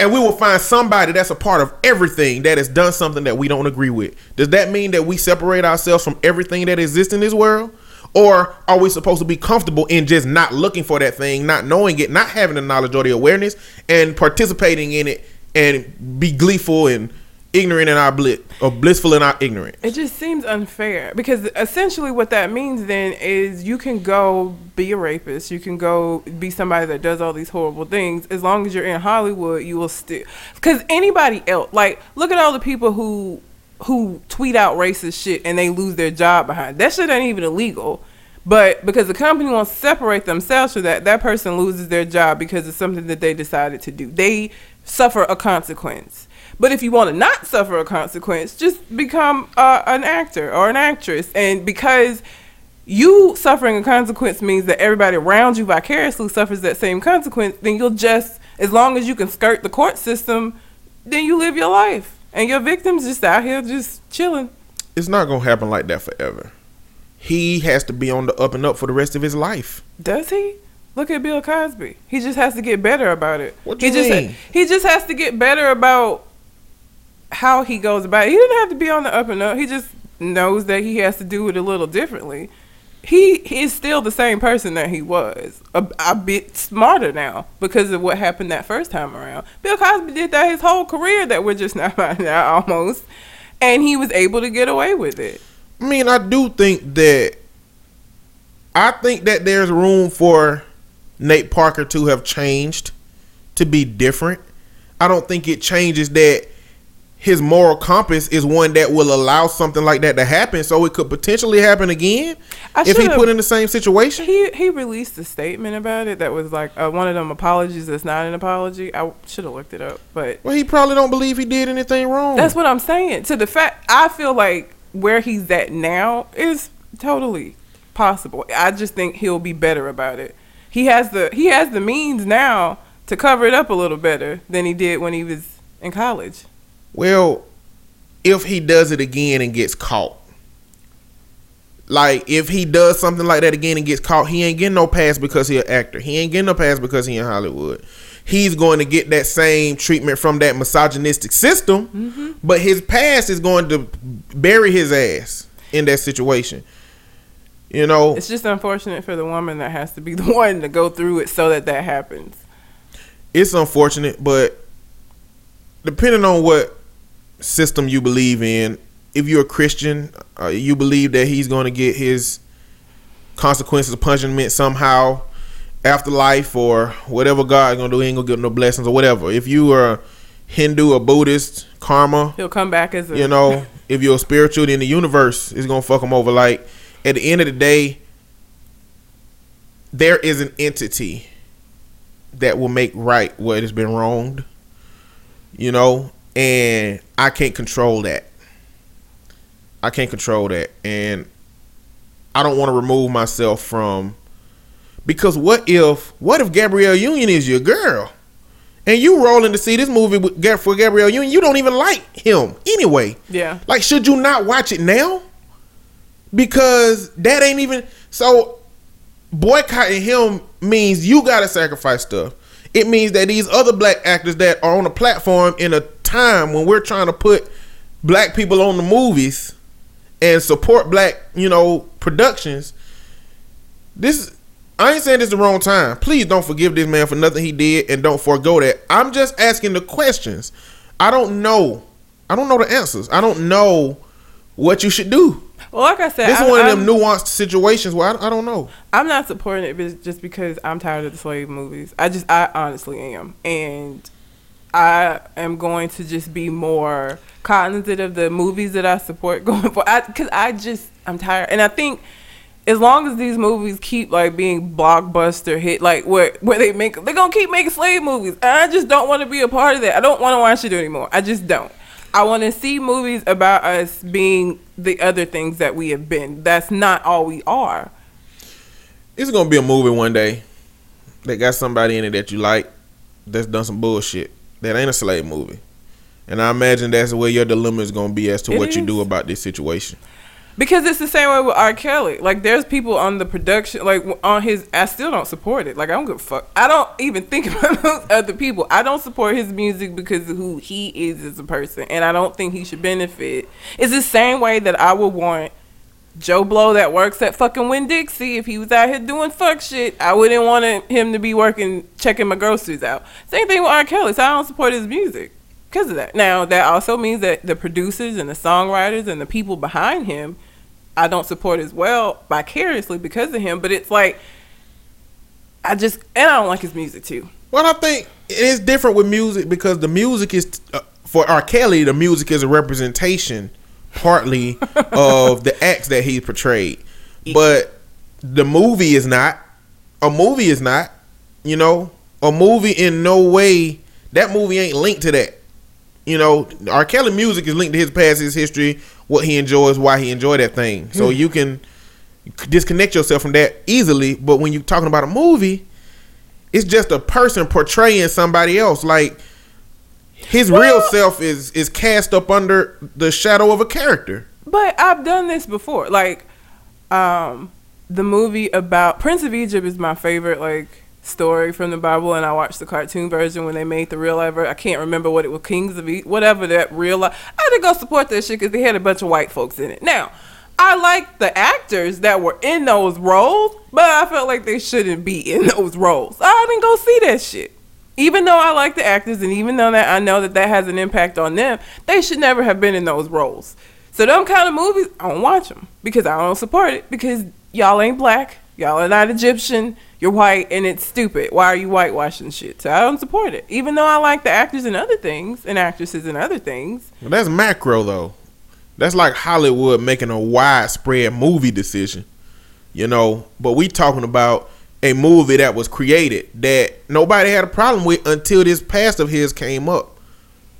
and we will find somebody that's a part of everything that has done something that we don't agree with. Does that mean that we separate ourselves from everything that exists in this world? Or are we supposed to be comfortable in just not looking for that thing, not knowing it, not having the knowledge or the awareness, and participating in it and be gleeful and ignorant in our bliss or blissful in our ignorance? it just seems unfair because essentially what that means then is you can go be a rapist, you can go be somebody that does all these horrible things. As long as you're in Hollywood, you will still because anybody else like look at all the people who who tweet out racist shit and they lose their job behind that shit ain't even illegal. But because the company wants to separate themselves from that, that person loses their job because it's something that they decided to do. They suffer a consequence. But if you want to not suffer a consequence, just become uh, an actor or an actress. And because you suffering a consequence means that everybody around you vicariously suffers that same consequence, then you'll just, as long as you can skirt the court system, then you live your life. And your victim's just out here just chilling. It's not gonna happen like that forever. He has to be on the up and up for the rest of his life. Does he? Look at Bill Cosby. He just has to get better about it. What he you just mean? he just has to get better about how he goes about it. He didn't have to be on the up and up. He just knows that he has to do it a little differently. He is still the same person that he was, a, a bit smarter now because of what happened that first time around. Bill Cosby did that his whole career that we're just now finding out almost, and he was able to get away with it. I mean, I do think that I think that there's room for Nate Parker to have changed to be different. I don't think it changes that his moral compass is one that will allow something like that to happen so it could potentially happen again I if he put in the same situation. He he released a statement about it that was like uh, one of them apologies that's not an apology. I should have looked it up, but Well, he probably don't believe he did anything wrong. that's what I'm saying. To the fact, I feel like where he's at now is totally possible. I just think he'll be better about it. He has the he has the means now to cover it up a little better than he did when he was in college. Well, if he does it again and gets caught, like if he does something like that again and gets caught, he ain't getting no pass because he an actor. He ain't getting no pass because he in Hollywood. He's going to get that same treatment from that misogynistic system, mm-hmm. but his past is going to bury his ass in that situation. You know, It's just unfortunate for the woman that has to be the one to go through it so that that happens. it's unfortunate, but depending on what system you believe in, if you're a Christian, uh, you believe that he's going to get his consequences of punishment somehow, afterlife or whatever God's gonna do, he ain't gonna get no blessings or whatever. If you are Hindu or Buddhist, karma, He'll come back as a you know, if you're spiritual, then the universe is gonna fuck him over. Like at the end of the day, there is an entity that will make right what has been wronged. You know, and I can't control that. I can't control that, and I don't want to remove myself from because what if what if Gabrielle Union is your girl? And you rolling to see this movie with, for Gabrielle Union, you don't even like him anyway. Yeah. Like, should you not watch it now? Because that ain't even so. Boycotting him means you gotta sacrifice stuff. It means that these other black actors that are on the platform in a time when we're trying to put black people on the movies and support black, you know, productions. This I ain't saying this the wrong time. Please don't forgive this man for nothing he did and don't forego that. I'm just asking the questions. I don't know. I don't know the answers. I don't know what you should do. Well, like I said, This I, is one of I'm, them nuanced situations where I, I don't know. I'm not supporting it just because I'm tired of the slave movies. I just, I honestly am, and I am going to just be more cognizant of the movies that I support going for. I, cause I just, I'm tired, and I think as long as these movies keep like being blockbuster hit, like where where they make, they're gonna keep making slave movies. And I just don't want to be a part of that. I don't want to watch it anymore. I just don't. I want to see movies about us being the other things that we have been. That's not all we are. It's gonna be a movie one day that got somebody in it that you like that's done some bullshit. That ain't a slave movie. And I imagine that's where your dilemma is gonna be as to It what you do about this situation. Because it's the same way with R. Kelly. Like, there's people on the production, like on his. I still don't support it. Like, I don't give a fuck. I don't even think about those other people. I don't support his music because of who he is as a person, and I don't think he should benefit. It's the same way that I would want Joe Blow that works at fucking Winn Dixie if he was out here doing fuck shit. I wouldn't want him to be working checking my groceries out. Same thing with R. Kelly. So I don't support his music because of that. Now that also means that the producers and the songwriters and the people behind him, I don't support as well vicariously because of him. But it's like I just and I don't like his music too. Well, I think it is different with music because the music is uh, for R. Kelly. The music is a representation, partly of the acts that he portrayed, but the movie is not. A movie is not. You know, a movie in no way. That movie ain't linked to that. You know, R. Kelly music is linked to his past, his history, what he enjoys, why he enjoyed that thing. So you can disconnect yourself from that easily. But when you're talking about a movie, it's just a person portraying somebody else. Like his real self is is cast up under the shadow of a character. But I've done this before. Like, um, the movie about Prince of Egypt is my favorite like story from the Bible, and I watched the cartoon version when they made the real life. ver- I can't remember what it was, Kings of Egypt, whatever that real life. I had to go support that shit because they had a bunch of white folks in it. Now, I like the actors that were in those roles, but I felt like they shouldn't be in those roles. I didn't go see that shit. Even though I like the actors, and even though that I know that that has an impact on them, they should never have been in those roles. So them kind of movies, I don't watch them because I don't support it because y'all ain't black, y'all are not Egyptian, you're white, and it's stupid. Why are you whitewashing shit? So I don't support it. Even though I like the actors and other things, and actresses and other things. But that's macro though. That's like Hollywood making a widespread movie decision. You know, but we talking about a movie that was created that nobody had a problem with until this past of his came up.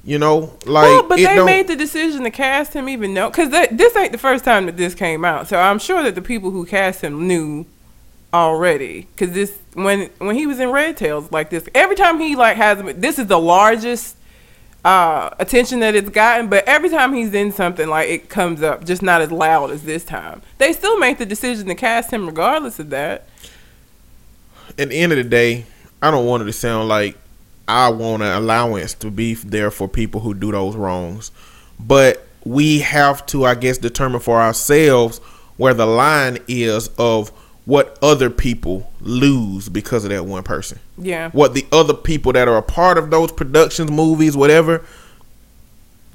You know, like well, but it they made the decision to cast him even though because this ain't the first time that this came out. So I'm sure that the people who cast him knew already. Because this when when he was in Red Tails like this every time he like has this is the largest uh attention that it's gotten but every time he's in something like it comes up just not as loud as this time. They still make the decision to cast him regardless of that. At the end of the day, I don't want it to sound like I want an allowance to be there for people who do those wrongs. But we have to, I guess, determine for ourselves where the line is of what other people lose because of that one person. Yeah. What the other people that are a part of those productions, movies, whatever,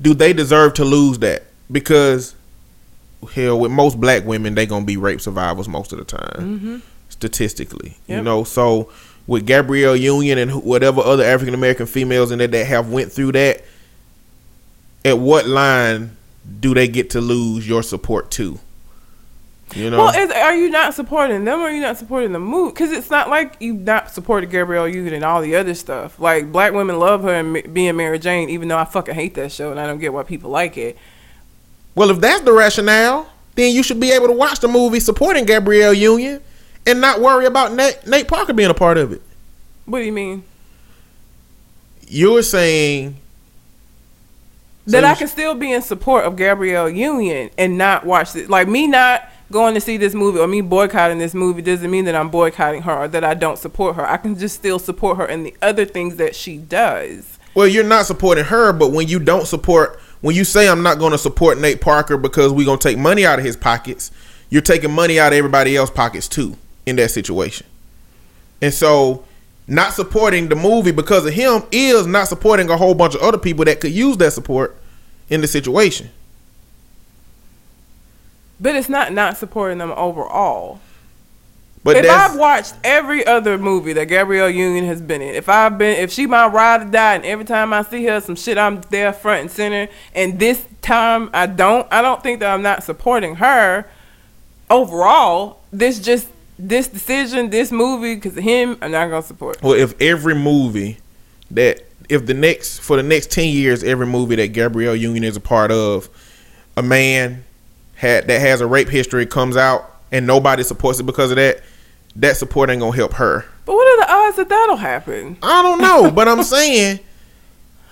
do they deserve to lose that? Because hell, with most black women, they gonna be rape survivors most of the time, mm-hmm. statistically. You know, so with Gabrielle Union and whatever other African American females in there that have went through that, at what line do they get to lose your support to? You know, Well, is, are you not supporting them or are you not supporting the move? Because it's not like you not supported Gabrielle Union and all the other stuff. Like, black women love her and being Mary Jane, even though I fucking hate that show and I don't get why people like it. Well, if that's the rationale, then you should be able to watch the movie supporting Gabrielle Union and not worry about Nate, Nate Parker being a part of it. What do you mean? You're saying that So I can still be in support of Gabrielle Union and not watch it. Like me not going to see this movie or me boycotting this movie doesn't mean that I'm boycotting her or that I don't support her. I can just still support her in the other things that she does. Well, you're not supporting her, but when you don't support, when you say I'm not going to support Nate Parker because we're going to take money out of his pockets, you're taking money out of everybody else's pockets too in that situation. And so, not supporting the movie because of him is not supporting a whole bunch of other people that could use that support in the situation. But it's not not supporting them overall. But if I've watched every other movie that Gabrielle Union has been in, if I've been, if she my ride or die, and every time I see her, some shit, I'm there front and center, and this time I don't, I don't think that I'm not supporting her overall. This just this decision, this movie, because of him, I'm not gonna support. well, if every movie that if the next for the next ten years, every movie that Gabrielle Union is a part of, a man had that has a rape history comes out and nobody supports it because of that, that support ain't gonna help her. But what are the odds that that'll happen? I don't know, but I'm saying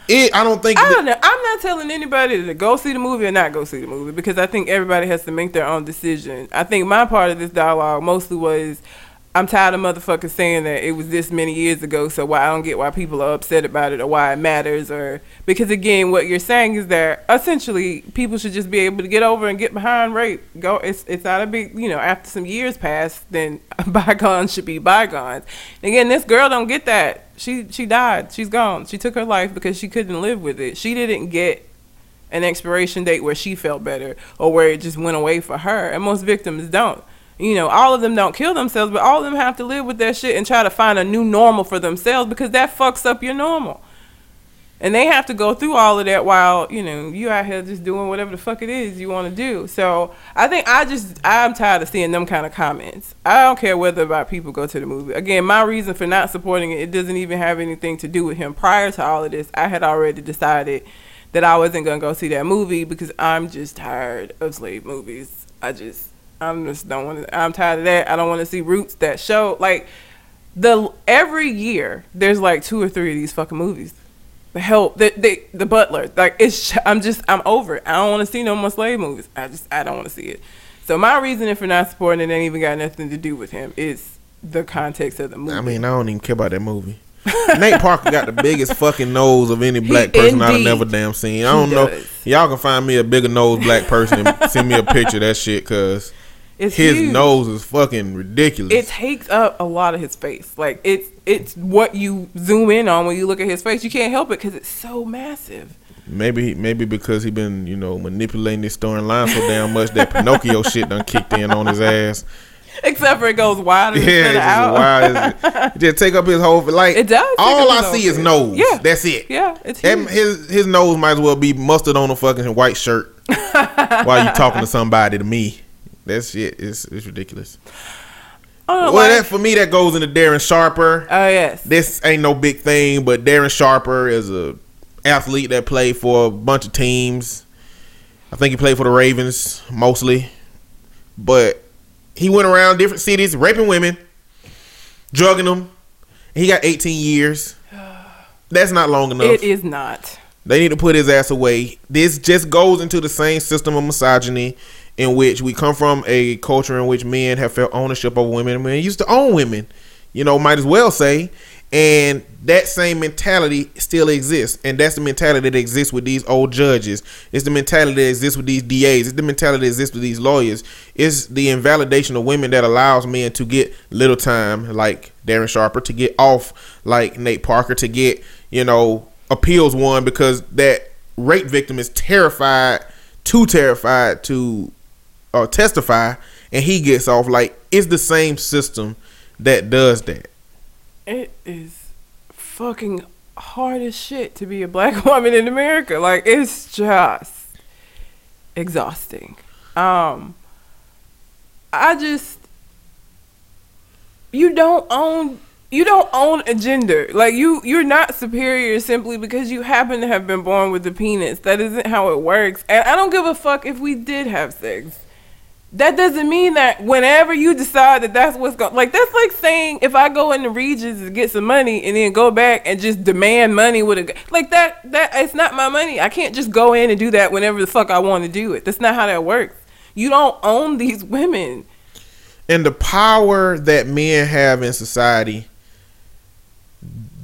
it. I don't think. I don't know. I'm not telling anybody to go see the movie or not go see the movie because I think everybody has to make their own decision. I think my part of this dialogue mostly was I'm tired of motherfuckers saying that it was this many years ago, so why I don't get why people are upset about it or why it matters or because again, what you're saying is that essentially people should just be able to get over and get behind rape. Go, it's it's not a big, you know, after some years pass, then bygones should be bygones. And again, this girl don't get that. She she died. She's gone. She took her life because she couldn't live with it. She didn't get an expiration date where she felt better or where it just went away for her. And most victims don't. You know, all of them don't kill themselves, but all of them have to live with that shit and try to find a new normal for themselves because that fucks up your normal. And they have to go through all of that while, you know, you out here just doing whatever the fuck it is you want to do. So I think I just, I'm tired of seeing them kind of comments. I don't care whether about people go to the movie. Again, my reason for not supporting it, it doesn't even have anything to do with him. Prior to all of this, I had already decided that I wasn't going to go see that movie because I'm just tired of slave movies. I just, I'm just don't want to, I'm tired of that. I don't want to see Roots, that show. Like, the every year there's like two or three of these fucking movies. The help, the the, the butler, like it's. I'm just I'm over it. I don't want to see no more slave movies. I just I don't want to see it. So my reasoning for not supporting it ain't even got nothing to do with him. It's the context of the movie. I mean, I don't even care about that movie. Nate Parker got the biggest fucking nose of any black person I've never damn seen. I don't know. Y'all can find me a bigger nose black person and send me a picture of that shit because it's his huge. nose is fucking ridiculous. It takes up a lot of his face. Like it's it's what you zoom in on when you look at his face. You can't help it because it's so massive. Maybe maybe because he been you know manipulating this storyline so damn much that Pinocchio shit done kicked in on his ass. Except for it goes wider Yeah, it's out. wild. It just take up his whole like. It does All I see is nose. Yeah. that's it. Yeah, it's That- his his nose might as well be mustard on a fucking white shirt while you talking to somebody to me. That shit is it's ridiculous. Oh, well, like- that for me that goes into Darren Sharper. oh yes. this ain't no big thing, but Darren Sharper is a athlete that played for a bunch of teams. I think he played for the Ravens mostly, but he went around different cities raping women, drugging them. He got 18 years. That's not long enough. It is not. They need to put his ass away. This just goes into the same system of misogyny in which we come from a culture in which men have felt ownership over women. Men used to own women. You know, might as well say. And that same mentality still exists. And that's the mentality that exists with these old judges. It's the mentality that exists with these DAs. It's the mentality that exists with these lawyers. It's the invalidation of women that allows men to get little time, like Darren Sharper, to get off, like Nate Parker, to get, you know, appeals won because that rape victim is terrified, too terrified to uh, testify, and he gets off. Like, it's the same system that does that. It is fucking hard as shit to be a black woman in America. Like it's just exhausting. Um I just you don't own you don't own a gender. Like you you're not superior simply because you happen to have been born with a penis. That isn't how it works. And I don't give a fuck if we did have sex that doesn't mean that whenever you decide that that's what's going like that's like saying if I go into regions and get some money and then go back and just demand money with a like that that it's not my money. I can't just go in and do that whenever the fuck I want to do it. That's not how that works. You don't own these women. And the power that men have in society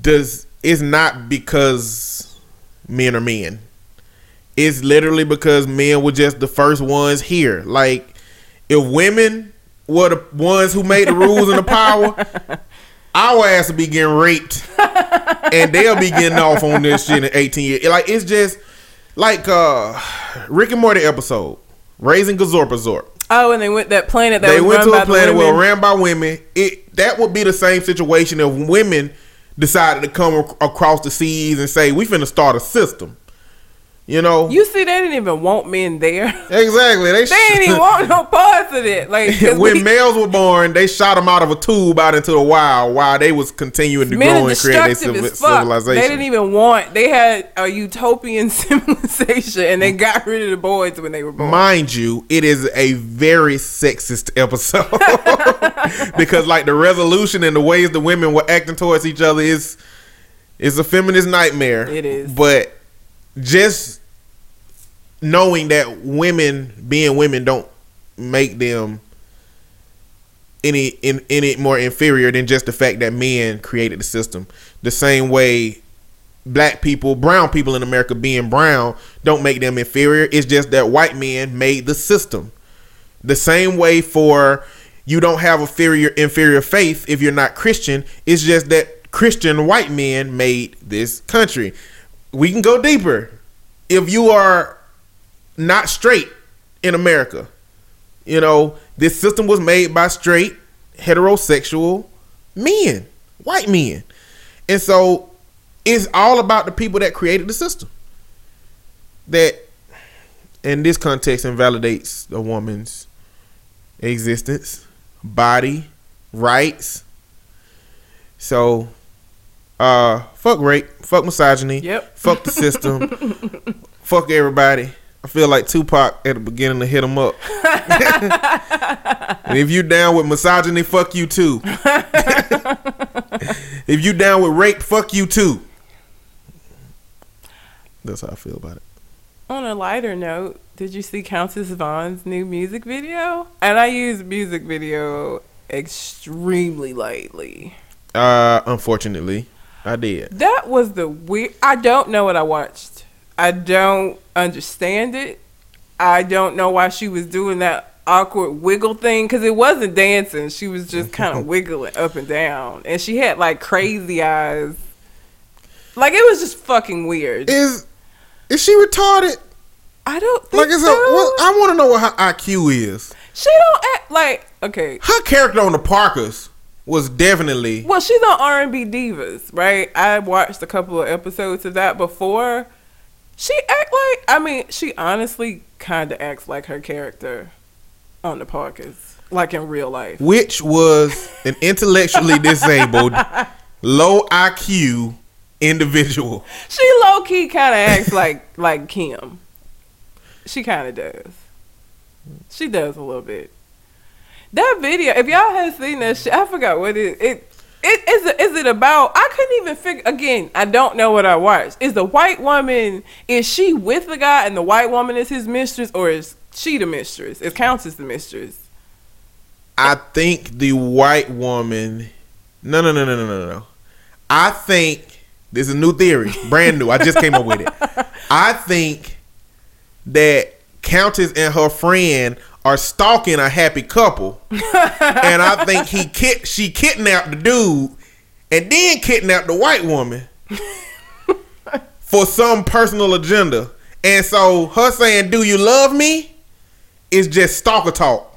does is not because men are men. It's literally because men were just the first ones here. Like if women were the ones who made the rules and the power, our ass would be getting raped, and they'll be getting off on this shit in 18 years. Like it's just like uh Rick and Morty episode, Raising Gazorpazorp. Oh, and they went that planet that they went to a planet where ran by women. It that would be the same situation if women decided to come across the seas and say we finna start a system. You know, you see, they didn't even want men there. Exactly, they, they didn't even want no parts of it. Like when we, males were born, they shot them out of a tube out into the wild while they was continuing to grow and create their civil, civilization. They didn't even want. They had a utopian civilization, and they got rid of the boys when they were born. Mind you, it is a very sexist episode because, like, the resolution and the ways the women were acting towards each other is is a feminist nightmare. It is, but just knowing that women being women don't make them any in, any more inferior than just the fact that men created the system. The same way black people, brown people in America being brown don't make them inferior. It's just that white men made the system. The same way for you don't have a inferior inferior faith if you're not Christian. It's just that Christian white men made this country we can go deeper. If you are not straight in America, you know, this system was made by straight heterosexual men, white men. And so it's all about the people that created the system. That in this context invalidates a woman's existence, body, rights. So uh, fuck rape, fuck misogyny, yep. fuck the system, fuck everybody. I feel like Tupac at the beginning to hit him up. and if you down with misogyny, fuck you too. if you down with rape, fuck you too. That's how I feel about it. On a lighter note, did you see Countess Vaughn's new music video? And I use music video extremely lightly. Uh, unfortunately. I did. That was the weird. I don't know what I watched. I don't understand it. I don't know why she was doing that awkward wiggle thing because it wasn't dancing. She was just kind of wiggling up and down, and she had like crazy eyes. Like it was just fucking weird. Is is she retarded? I don't think like so. A, well, I want to know what her IQ is. She don't act like okay. Her character on the Parkers was definitely well. She's on R and B divas, right? I watched a couple of episodes of that before. She act like I mean, she honestly kind of acts like her character on the Parkers, like in real life, which was an intellectually disabled, low IQ individual. She low key kind of acts like like Kim. She kind of does. She does a little bit. That video, if y'all have seen that shit, I forgot what it it. It, is, it, is it about? I couldn't even figure. Again, I don't know what I watched. Is the white woman is she with the guy and the white woman is his mistress, or is she the mistress? It counts as the mistress. I think the white woman. No, no, no, no, no, no, no. I think this is a new theory, brand new. I just came up with it. I think that Countess and her friend are stalking a happy couple, and I think he kid she kidnapped the dude, and then kidnapped the white woman for some personal agenda. And so her saying, "Do you love me?" is just stalker talk.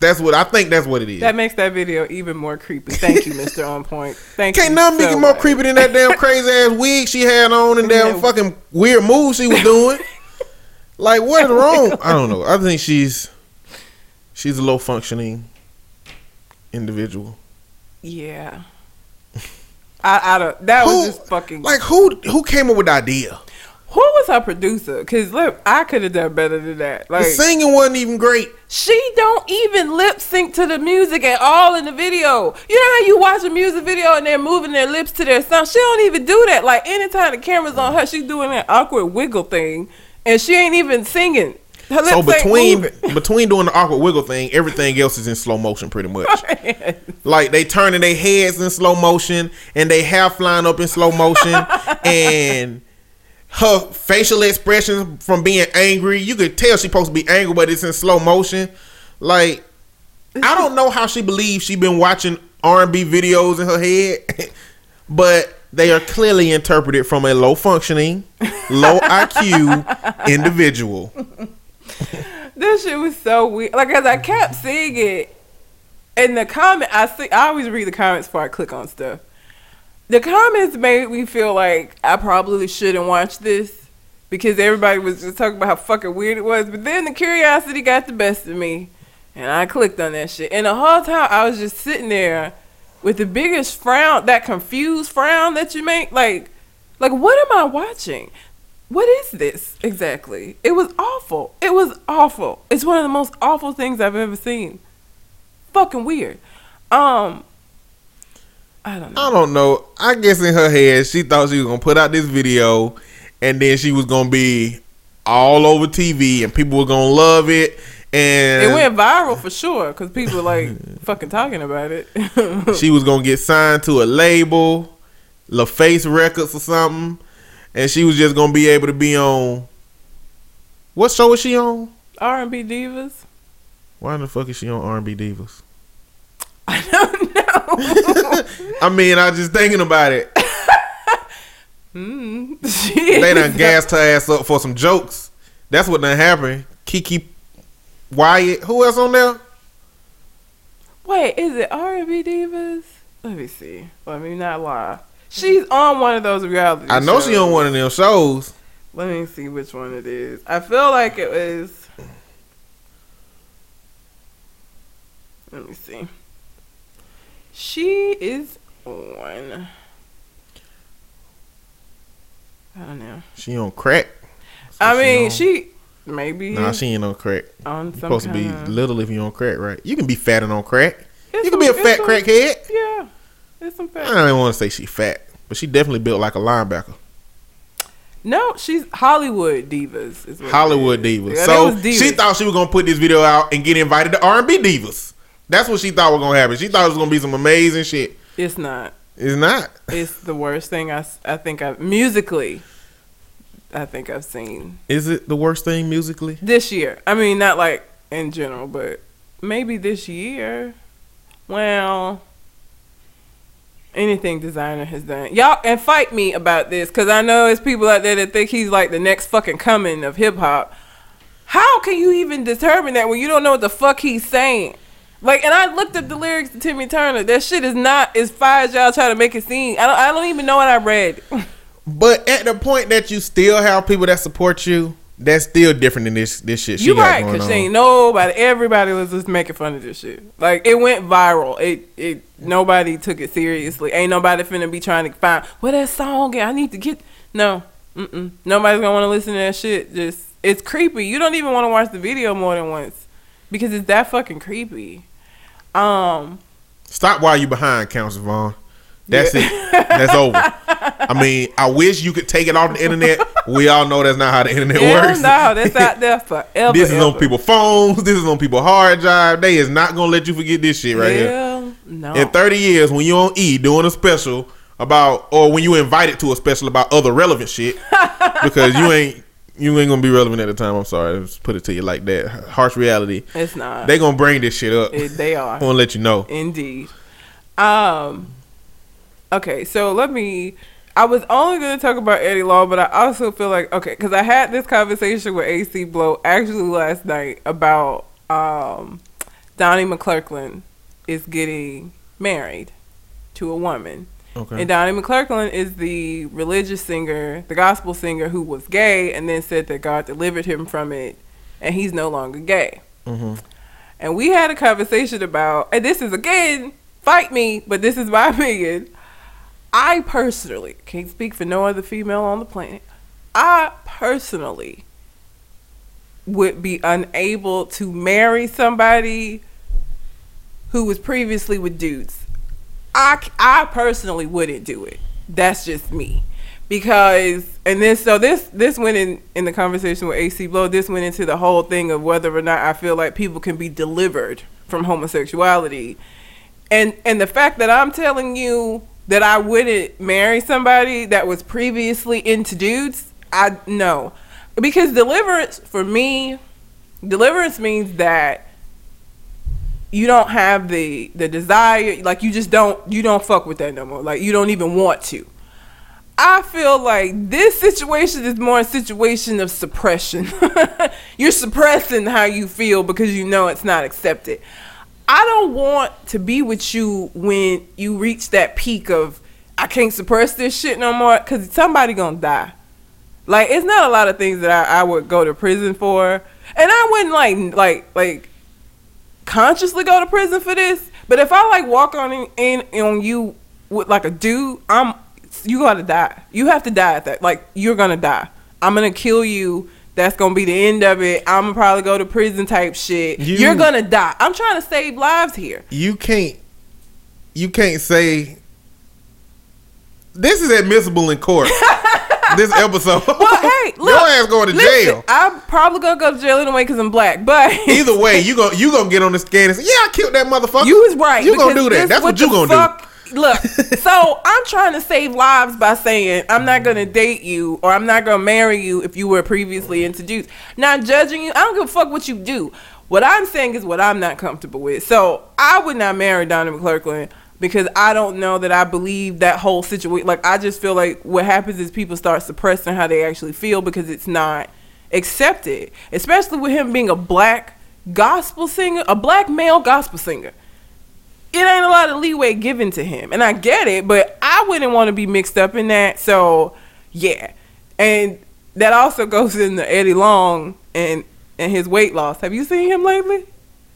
That's what I think. That's what it is. That makes that video even more creepy. Thank you, Mr. On Point. Thank you. Can't nothing make so it more much. creepy than that damn crazy ass wig she had on and damn fucking weird moves she was doing. like what is wrong? I don't know. I think she's she's a low functioning individual. Yeah. I, I don't. That was just fucking. like who who came up with the idea? who was her producer? Cause look, I could have done better than that. Like the singing wasn't even great. she don't even lip sync to the music at all in the video. You know how you watch a music video and they're moving their lips to their song. She don't even do that. Like anytime the camera's on her, she's doing that awkward wiggle thing, and she ain't even singing. So between moving. between doing the awkward wiggle thing, everything else is in slow motion pretty much. like they turning their heads in slow motion and they hair flying up in slow motion and her facial expressions from being angry, you could tell she's supposed to be angry, but it's in slow motion. Like I don't know how she believes she been watching R and B videos in her head, but they are clearly interpreted from a low functioning, low IQ individual. This shit was so weird. Like as I kept seeing it, in the comment, I see. I always read the comments before I click on stuff. The comments made me feel like I probably shouldn't watch this because everybody was just talking about how fucking weird it was. But then the curiosity got the best of me, and I clicked on that shit. And the whole time I was just sitting there with the biggest frown, that confused frown that you make. Like, like what am I watching? What is this exactly? It was awful. It was awful. It's one of the most awful things I've ever seen. Fucking weird. Um, I don't know. I don't know. I guess in her head, she thought she was gonna put out this video, and then she was gonna be all over TV, and people were gonna love it. And It went viral for sure because people were like fucking talking about it. she was gonna get signed to a label, LaFace Records or something, and she was just gonna be able to be on. What show is she on? R and B divas. Why in the fuck is she on R&B Divas? I don't know. I mean, I was just thinking about it. mm. They done gassed her ass up for some jokes. That's what done happened. KeKe Wyatt. Who else on there? Wait, is it R and B divas? Let me see. Let me not lie. She's on one of those reality. I know she on one of them shows. Let me see which one it is. I feel like it was. Let me see. She is on. I don't know. She on crack. That's I what mean, on. she maybe Nah, she ain't on crack. on You some supposed to be kinda- little if you on crack, right? You can be fat and on crack. It's You can be a fat crackhead. Yeah, it's some fat. I don't even want to say she fat, but she definitely built like a linebacker. No, she's Hollywood divas. Is what Hollywood divas. Yeah, so divas. she thought she was gonna put this video out and get invited to R and B divas. That's what she thought was gonna happen. She thought it was gonna be some amazing shit. it's not. It's not. It's the worst thing I, I think I've musically. I think I've seen Is it the worst thing musically? this year. I mean, not like in general, but maybe this year. Well, anything Desiigner has done. Y'all and fight me about this because I know there's people out there that think he's like the next fucking coming of hip hop. How can you even determine that when you don't know what the fuck he's saying? Like, and I looked up the lyrics to Timmy Turner. That shit is not as fire as y'all try to make it seem. I don't. I don't even know what I read. But at the point that you still have people that support you, that's still different than this this shit You right, cause on. she ain't nobody. Everybody was just making fun of this shit. Like it went viral. It it nobody took it seriously. Ain't nobody finna be trying to find what that song. is. I need to get no. Mm-mm. Nobody's gonna want to listen to that shit. Just it's creepy. You don't even want to watch the video more than once because it's that fucking creepy. Um, Stop while you behind, Countess Vaughn. That's Yeah. it. That's over. I mean, I wish you could take it off the internet. We all know that's not how the internet hell works. no, that's out there forever. this is on people's phones. This is on people's hard drive. They is not gonna let you forget this shit right here. Hell no. In 30 years, when you on E doing a special about or when you invited to a special about other relevant shit because you ain't you ain't gonna be relevant at the time. I'm sorry, Let's put it to you like that. Harsh reality. It's not. They gonna bring this shit up. It- they are. I want to let you know. Indeed. Um. Okay, so let me. I was only going to talk about Eddie Long, but I also feel like okay, because I had this conversation with AC Blow actually last night about um, Donnie McClurkin is getting married to a woman. Okay. And Donnie McClurkin is the religious singer, the gospel singer who was gay and then said that God delivered him from it and he's no longer gay. hmm And we had a conversation about, and this is again, fight me, but this is my opinion. I personally can't speak for no other female on the planet. I personally would be unable to marry somebody who was previously with dudes. I, I personally wouldn't do it. That's just me. Because and then so this this went in in the conversation with AC Blow. This went into the whole thing of whether or not I feel like people can be delivered from homosexuality, and and the fact that I'm telling you that I wouldn't marry somebody that was previously into dudes, I no, because deliverance for me, deliverance means that you don't have the the desire like you just don't you don't fuck with that no more. Like you don't even want to. I feel like this situation is more a situation of suppression. You're suppressing how you feel because you know it's not accepted i don't want to be with you when you reach that peak of i can't suppress this shit no more because somebody gonna die like it's not a lot of things that I, I would go to prison for and i wouldn't like like like consciously go to prison for this. But if I like walk on in, in on you with like a dude, I'm you gotta die. You have to die at that. Like you're gonna die. I'm gonna kill you. That's gonna be the end of it. I'm gonna probably go to prison type shit. You- You, are gonna die. I'm trying to save lives here. You can't. You can't say. This is admissible in court. this episode. Well, hey, look, your ass going to listen, jail. I'm probably gonna go to jail anyway because I'm black. But Either way, you go you gonna get on the scan and say, "Yeah, I killed that motherfucker." You was right. You gonna do that? That's what the you gonna fuck- Look, so I'm trying to save lives by saying I'm not gonna date you or I'm not gonna marry you if you were previously introduced. Not judging you. I don't give a fuck what you do. What I'm saying is what I'm not comfortable with. So I would not marry Donnie McClurkin because I don't know that I believe that whole situation. Like I just feel like what happens is people start suppressing how they actually feel because it's not accepted. Especially with him being a black gospel singer, a black male gospel singer it ain't a lot of leeway given to him. And I get it, but I wouldn't want to be mixed up in that. So, yeah. And that also goes into Eddie Long and and his weight loss. Have you seen him lately?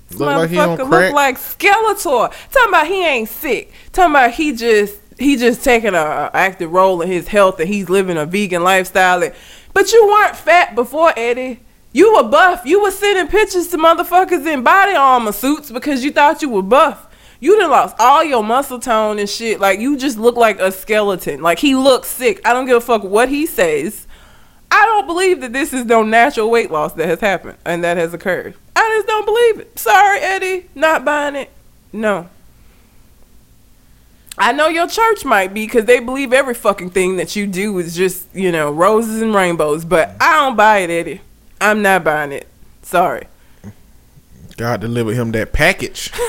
This Look like he on motherfucker crack. look like Skeletor. Talking about he ain't sick. Talking about he just he just taking a, a active role in his health and he's living a vegan lifestyle. And, but you weren't fat before Eddie. You were buff. You were sending pictures to motherfuckers in body armor suits because you thought you were buff. You done lost all your muscle tone and shit. Like you just look like a skeleton. Like he looks sick. I don't give a fuck what he says. I don't believe that this is no natural weight loss that has happened and that has occurred. I just don't believe it. Sorry, Eddie. Not buying it. No. I know your church might be because they believe every fucking thing that you do is just, you know, roses and rainbows. But I don't buy it, Eddie. I'm not buying it. Sorry. God delivered him that package.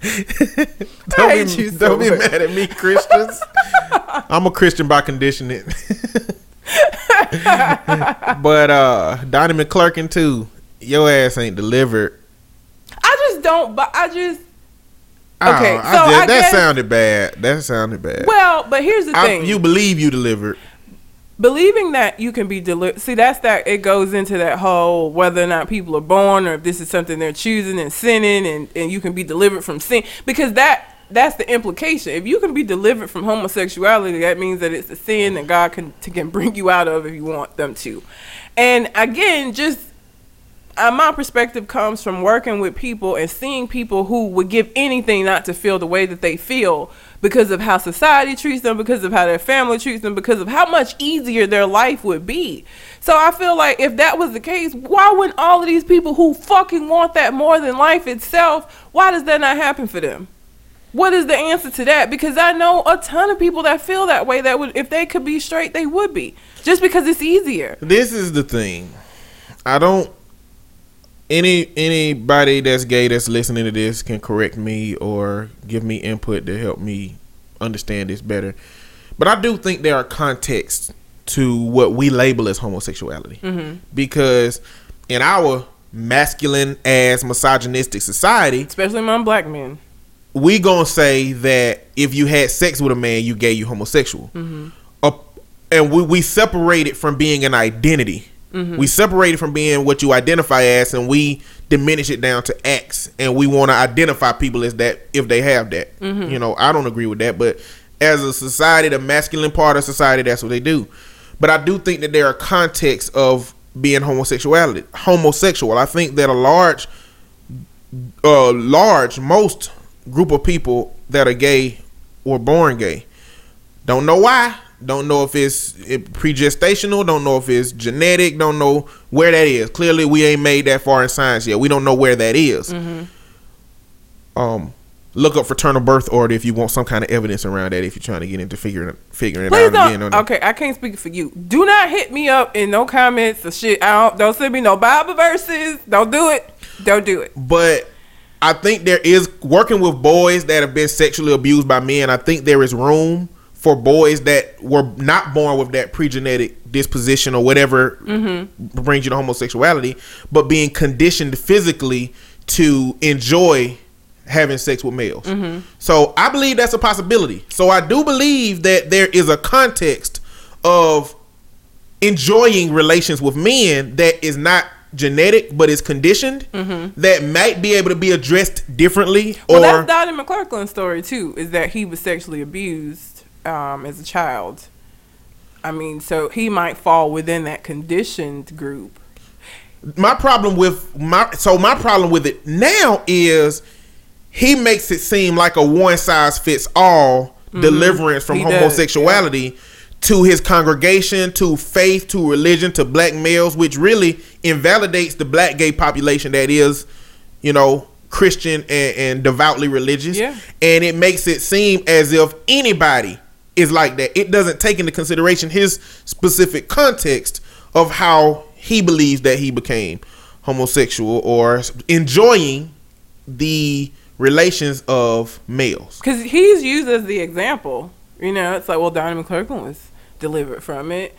don't be, you so don't be mad at me, Christians. I'm a Christian by conditioning. but uh Donnie McClurkin too. Your ass ain't delivered. I just don't. But I just Oh, Okay, I so I that guess- sounded bad. That sounded bad. well. But here's the I- thing: you believe you delivered. Believing that you can be delivered. See, that's that. It goes into that whole whether or not people are born or if this is something they're choosing and sinning, and and you can be delivered from sin because that. That's the implication. If you can be delivered from homosexuality, that means that it's a sin that God can can bring you out of if you want them to. And again, just uh, my perspective comes from working with people and seeing people who would give anything not to feel the way that they feel because of how society treats them, because of how their family treats them, because of how much easier their life would be. So I feel like if that was the case, why wouldn't all of these people who fucking want that more than life itself, why does that not happen for them? what is the answer to that? Because I know a ton of people that feel that way. That would, if they could be straight, they would be. Just because it's easier. This is the thing. I don't. Any anybody that's gay that's listening to this can correct me or give me input to help me understand this better. But I do think there are contexts to what we label as homosexuality Mm-hmm. because in our masculine ass misogynistic society, Especially among black men. we gonna say that if you had sex with a man, you gay, you homosexual. Uh, and we, we separate it from being an identity. We separate it from being what you identify as, and we diminish it down to acts. And we want to identify people as that if they have that. You know, I don't agree with that, but as a society, the masculine part of society, that's what they do. But I do think that there are contexts of being homosexuality, homosexual. I think that a large uh, large most group of people that are gay were born gay. Don't know why. Don't know if it's it pregestational. Don't know if it's genetic. Don't know where that is. Clearly, we ain't made that far in science yet. We don't know where that is. Um, look up fraternal birth order if you want some kind of evidence around that. If you're trying to get into figuring figuring it Please out don't. again. Okay, I can't speak for you. Do not hit me up in no comments or shit. I don't. Don't send me no Bible verses. Don't do it. Don't do it. but I think there is working with boys that have been sexually abused by men. I think there is room for boys that were not born with that pregenetic disposition or whatever mm-hmm. brings you to homosexuality, but being conditioned physically to enjoy having sex with males. Mm-hmm. So I believe that's a possibility. So I do believe that there is a context of enjoying relations with men that is not genetic but is conditioned mm-hmm. that might be able to be addressed differently Well, or that's Donnie McClurkin's story too. Is that he was sexually abused um, as a child. I mean, so he might fall within that conditioned group. my problem with my so my problem with it now is he makes it seem like a one size fits all deliverance from Mm-hmm. He does, homosexuality to his congregation, to faith, to religion, to black males, which really invalidates the black gay population that is, you know, Christian and, and devoutly religious. Yeah. And it makes it seem as if anybody is like that. It doesn't take into consideration his specific context of how he believes that he became homosexual or enjoying the relations of males. Because he's used as the example. You know, it's like, well, Donnie McClurkin was delivered from it.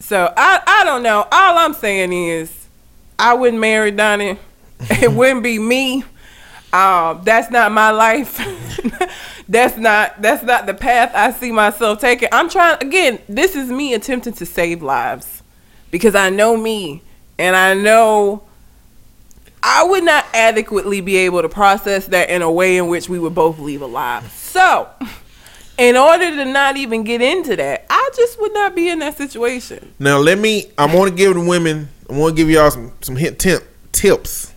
So I, I don't know. All I'm saying is, I wouldn't marry Donnie. it wouldn't be me. Um, that's not my life. that's not that's not the path I see myself taking. I'm trying again. This is me attempting to save lives because I know me and I know I would not adequately be able to process that in a way in which we would both leave alive. So, in order to not even get into that, I just would not be in that situation. Now let me. I want to give the women. I want to give y'all some some hint tip, tips.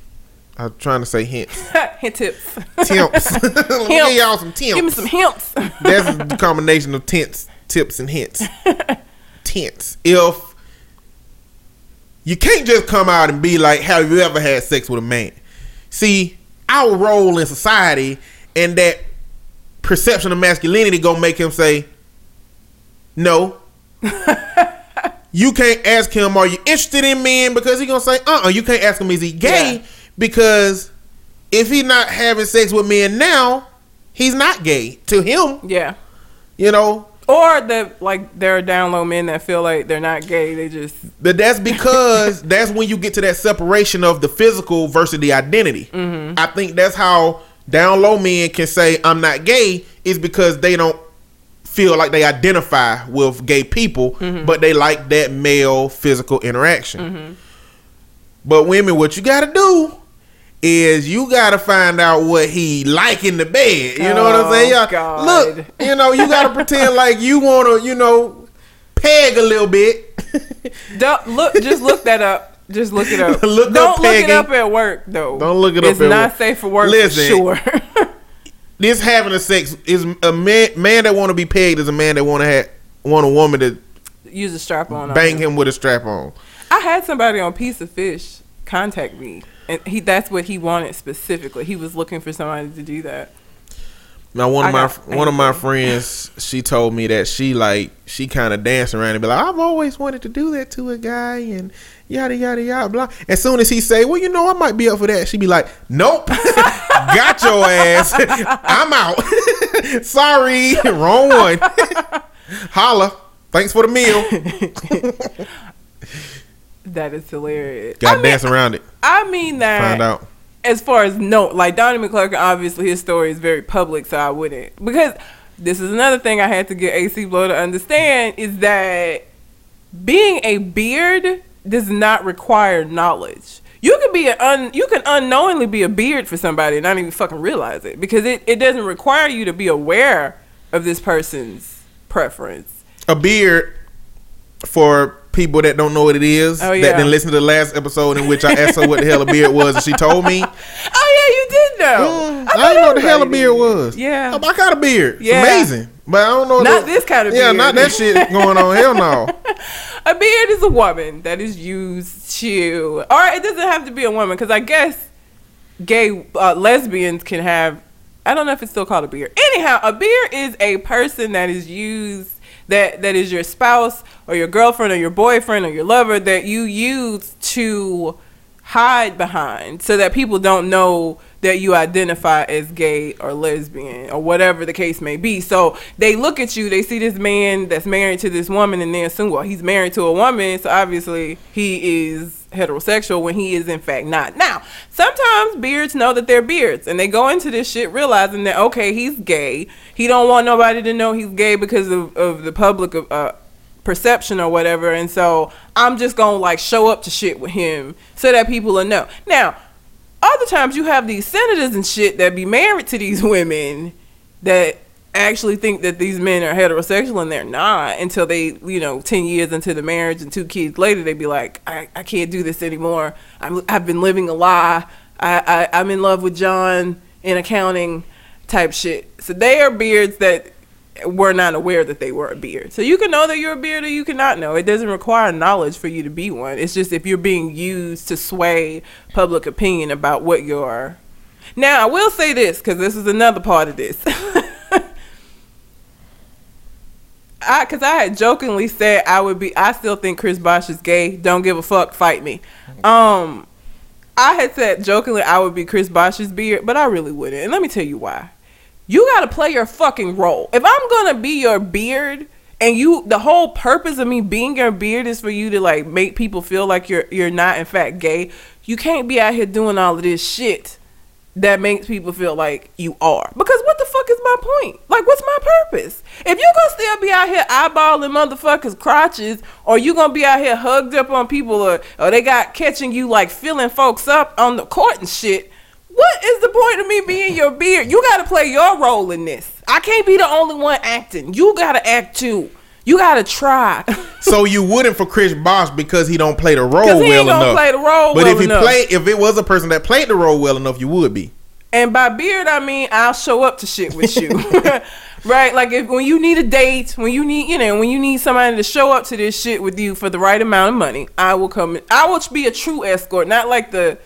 I'm trying to say hints. Hint tips. Tips. Let me give y'all some tips. Give me some hints. That's the combination of tints, tips, and hints. Tints. If you can't just come out and be like, "Have you ever had sex with a man?" See, our role in society and that perception of masculinity gonna make him say, "No." you can't ask him, "Are you interested in men?" Because he gonna say, "Uh, uh You can't ask him, "Is he gay?" Yeah. Because if he's not having sex with men now, he's not gay to him. yeah. You know, Or the like there are down low men that feel like they're not gay. They just but that's because that's when you get to that separation of the physical versus the identity. Mm-hmm. I think that's how down low men can say I'm not gay is because they don't feel like they identify with gay people, mm-hmm. but they like that male physical interaction. Mm-hmm. But women, what you got to do is you got to find out what he like in the bed. You know what I'm Oh, saying? Yeah, God. Look, you know, you got to pretend like you want to, you know, peg a little bit. don't look. Just look that up. Just look it up. Look up don't look it up at work though. Don't look it up It's not work. safe for work. Listen. for sure. this having a sex is a man man that want to be pegged is a man that want to have want a woman to Use a strap on. bang him with a strap on. I had somebody on Plenty of Fish contact me, and he that's what he wanted specifically. He was looking for somebody to do that. Now one of I my got one of my friends, she told me that she like she kind of danced around and be like, I've always wanted to do that to a guy and yada yada yada blah. As soon as he say, well, you know, I might be up for that, she be like, Nope, got your ass. I'm out. Sorry, wrong one. Holla. Thanks for the meal. That is hilarious. Got to mean, dance around it. I mean that. Find out. as far as no, like Donnie McClurkin, obviously his story is very public, so I wouldn't because this is another thing I had to get AC Blow to understand is that being a beard does not require knowledge. You can be an un, you can unknowingly be a beard for somebody and not even fucking realize it because it, it doesn't require you to be aware of this person's preference. A beard for people that don't know what it is. Oh, That didn't listen to the last episode in which I asked her what the hell a beard was, and she told me. Oh yeah, you did know. Mm, thought I, didn't know what the hell a beard did. was. Yeah. I got a beard. It's Yeah. amazing. But I don't know. Not the- this kind of Yeah, beard. not that shit going on. Hell no. A beard is a woman that is used to, or it doesn't have to be a woman, because I guess gay uh, lesbians can have. I don't know if it's still called a beard. Anyhow, a beard is a person that is used that that is your spouse or your girlfriend or your boyfriend or your lover that you use to hide behind so that people don't know that you identify as gay or lesbian or whatever the case may be. So they look at you, they see this man that's married to this woman, and they assume, well, he's married to a woman, so obviously he is heterosexual when he is in fact not. Now, sometimes beards know that they're beards, and they go into this shit realizing that okay, he's gay. He don't want nobody to know he's gay because of, of the public uh, perception or whatever, and so I'm just gonna like show up to shit with him so that people will know. Now, other times you have these senators and shit that be married to these women that actually think that these men are heterosexual and they're not until they, you know, 10 years into the marriage and two kids later, they'd be like, I, I can't do this anymore. I'm, I've been living a lie. I, I, I'm in love with John in accounting type shit. So they are beards that were not aware that they were a beard. So you can know that you're a beard or you cannot know. It doesn't require knowledge for you to be one. It's just if you're being used to sway public opinion about what you are. Now, I will say this because this is another part of this. I, cause I had jokingly said I would be. I still think Chris Bosh is gay. Don't give a fuck. Fight me. Um, I had said jokingly I would be Chris Bosh's beard, but I really wouldn't. And let me tell you why. You got to play your fucking role. If I'm gonna be your beard, and you, the whole purpose of me being your beard is for you to like make people feel like you're you're not in fact gay. You can't be out here doing all of this shit that makes people feel like you are. Because what the fuck is my point? Like, what's my purpose? If you gonna still be out here eyeballing motherfuckers' crotches, or you gonna be out here hugged up on people, or, or they got catching you like filling folks up on the court and shit, what is the point of me being your beard? You gotta play your role in this. I can't be the only one acting. You gotta act too. You gotta try. so you wouldn't for Chris Bosh because he don't play the role he well gonna enough. play the role but well if he enough. played, if it was a person that played the role well enough, you would be. And by beard, I mean I'll show up to shit with you, right? Like if when you need a date, when you need, you know, when you need somebody to show up to this shit with you for the right amount of money, I will come. I will be a true escort, not like the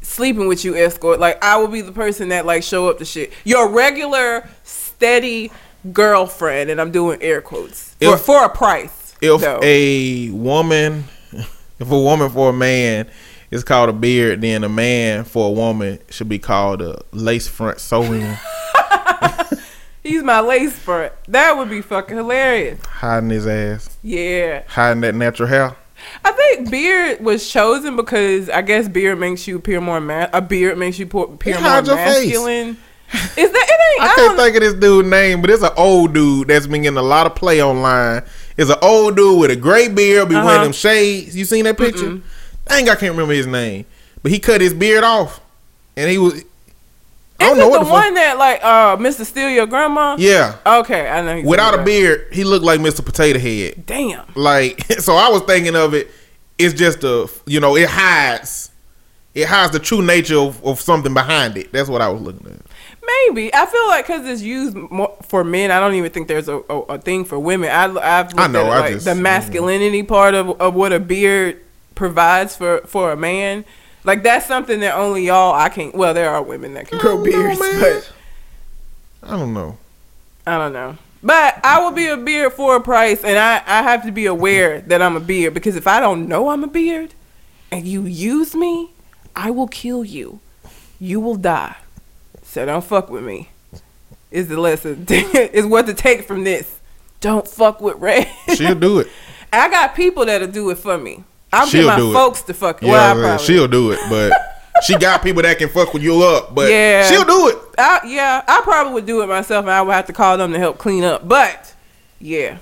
sleeping with you escort. Like I will be the person that like show up to shit. Your regular, steady girlfriend, and I'm doing air quotes If- for a price. If though. a woman, if a woman for a man is called a beard, then a man for a woman should be called a lace front sewing, He's my lace front. That would be fucking hilarious. hiding his ass, Yeah. hiding that natural hair. I think beard was chosen because I guess beard makes you appear more ma- a beard makes you appear more your face. Is that it? Ain't I I, can't think of this dude's name, but it's an old dude that's been getting a lot of play online. It's an old dude with a gray beard, be Uh-huh. wearing them shades. You seen that picture? Dang, I can't remember his name, but he cut his beard off, and he was. I don't Is know it what the, the fuck. one that like uh Mr. Steal Your Grandma? Yeah, Okay, I know. without a beard, he looked like Mr. Potato Head. Damn. Like, so I was thinking of it. It's just a, you know, it hides, it hides the true nature of, of something behind it. That's what I was looking at. Maybe I feel like because it's used more for men. I don't even think there's a, a, a thing for women. I I've looked I know, it, I like just- the mm. masculinity part of of what a beard provides for for a man. Like that's something that only y'all I can't. Well, there are women that can grow know, beards, man. but I don't know. I don't know. But I will be a beard for a price, and I, I have to be aware that I'm a beard because if I don't know I'm a beard and you use me, I will kill you. You will die. So don't fuck with me. Is the lesson. is what to take from this. Don't fuck with Ray. She'll do it. I got people that'll do it for me. I'll She'll get my do it. folks to fuck. Yeah, well, man, she'll do it, but she got people that can fuck with you up. But Yeah. she'll do it. I, yeah, I probably would do it myself, and I would have to call them to help clean up. But yeah,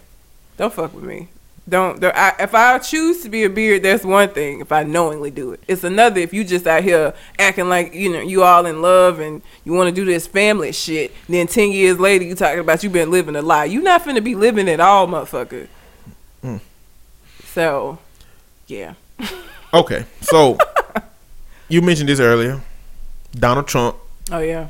don't fuck with me. Don't. don't I, if I choose to be a beard, that's one thing. If I knowingly do it, it's another. If you just out here acting like you know you all in love and you want to do this family shit, then ten years later you talking about you been living a lie. You not finna be living at all, motherfucker. Mm. So, yeah. Okay, so you mentioned this earlier. Donald Trump Oh yeah.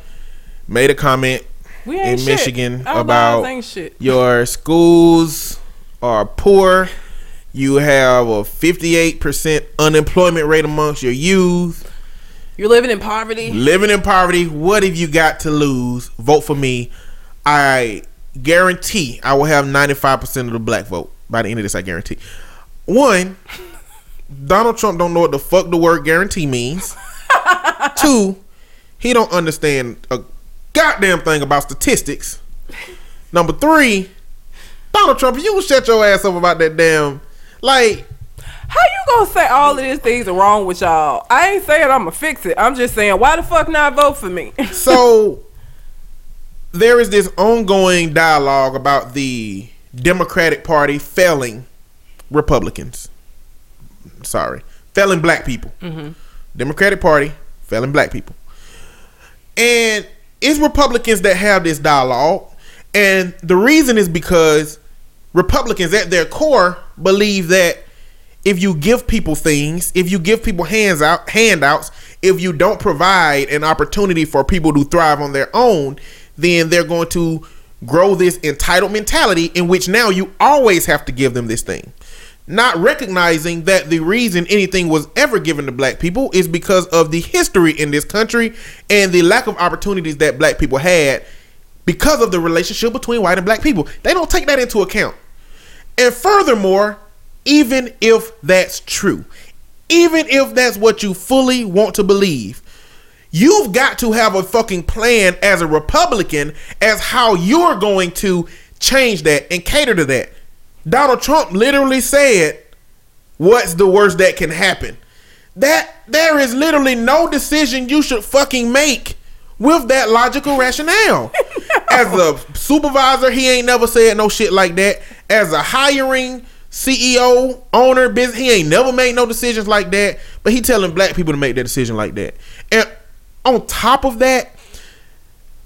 made a comment In shit. Michigan about- shit. your schools are poor. You have a 58% unemployment rate amongst your youth. You're living in poverty. Living in poverty, what have you got to lose? Vote for me. I guarantee I will have 95% of the black vote by the end of this. I guarantee. One, Donald Trump don't know what the fuck the word guarantee means. Two, he don't understand a goddamn thing about statistics. Number three, Donald Trump, you shut your ass up about that damn like How you gonna say all of these things are wrong with y'all? I ain't saying I'm gonna fix it. I'm just saying why the fuck not vote for me? so there is this ongoing dialogue about the Democratic Party failing Republicans. Sorry, failing black people. Mm-hmm. Democratic Party failing black people, and it's Republicans that have this dialogue, and the reason is because Republicans at their core believe that if you give people things, if you give people hands out handouts, if you don't provide an opportunity for people to thrive on their own, then they're going to grow this entitled mentality in which now you always have to give them this thing. Not recognizing that the reason anything was ever given to black people is because of the history in this country and the lack of opportunities that black people had because of the relationship between white and black people. They don't take that into account. And furthermore, even if that's true, even if that's what you fully want to believe, you've got to have a fucking plan as a Republican as how you're going to change that and cater to that. Donald Trump literally said, What's the worst that can happen? That there is literally no decision you should fucking make with that logical rationale. As a supervisor, he ain't never said no shit like that. As a hiring CEO, owner, business, he ain't never made no decisions like that. But he telling black people to make that decision like that. And on top of that,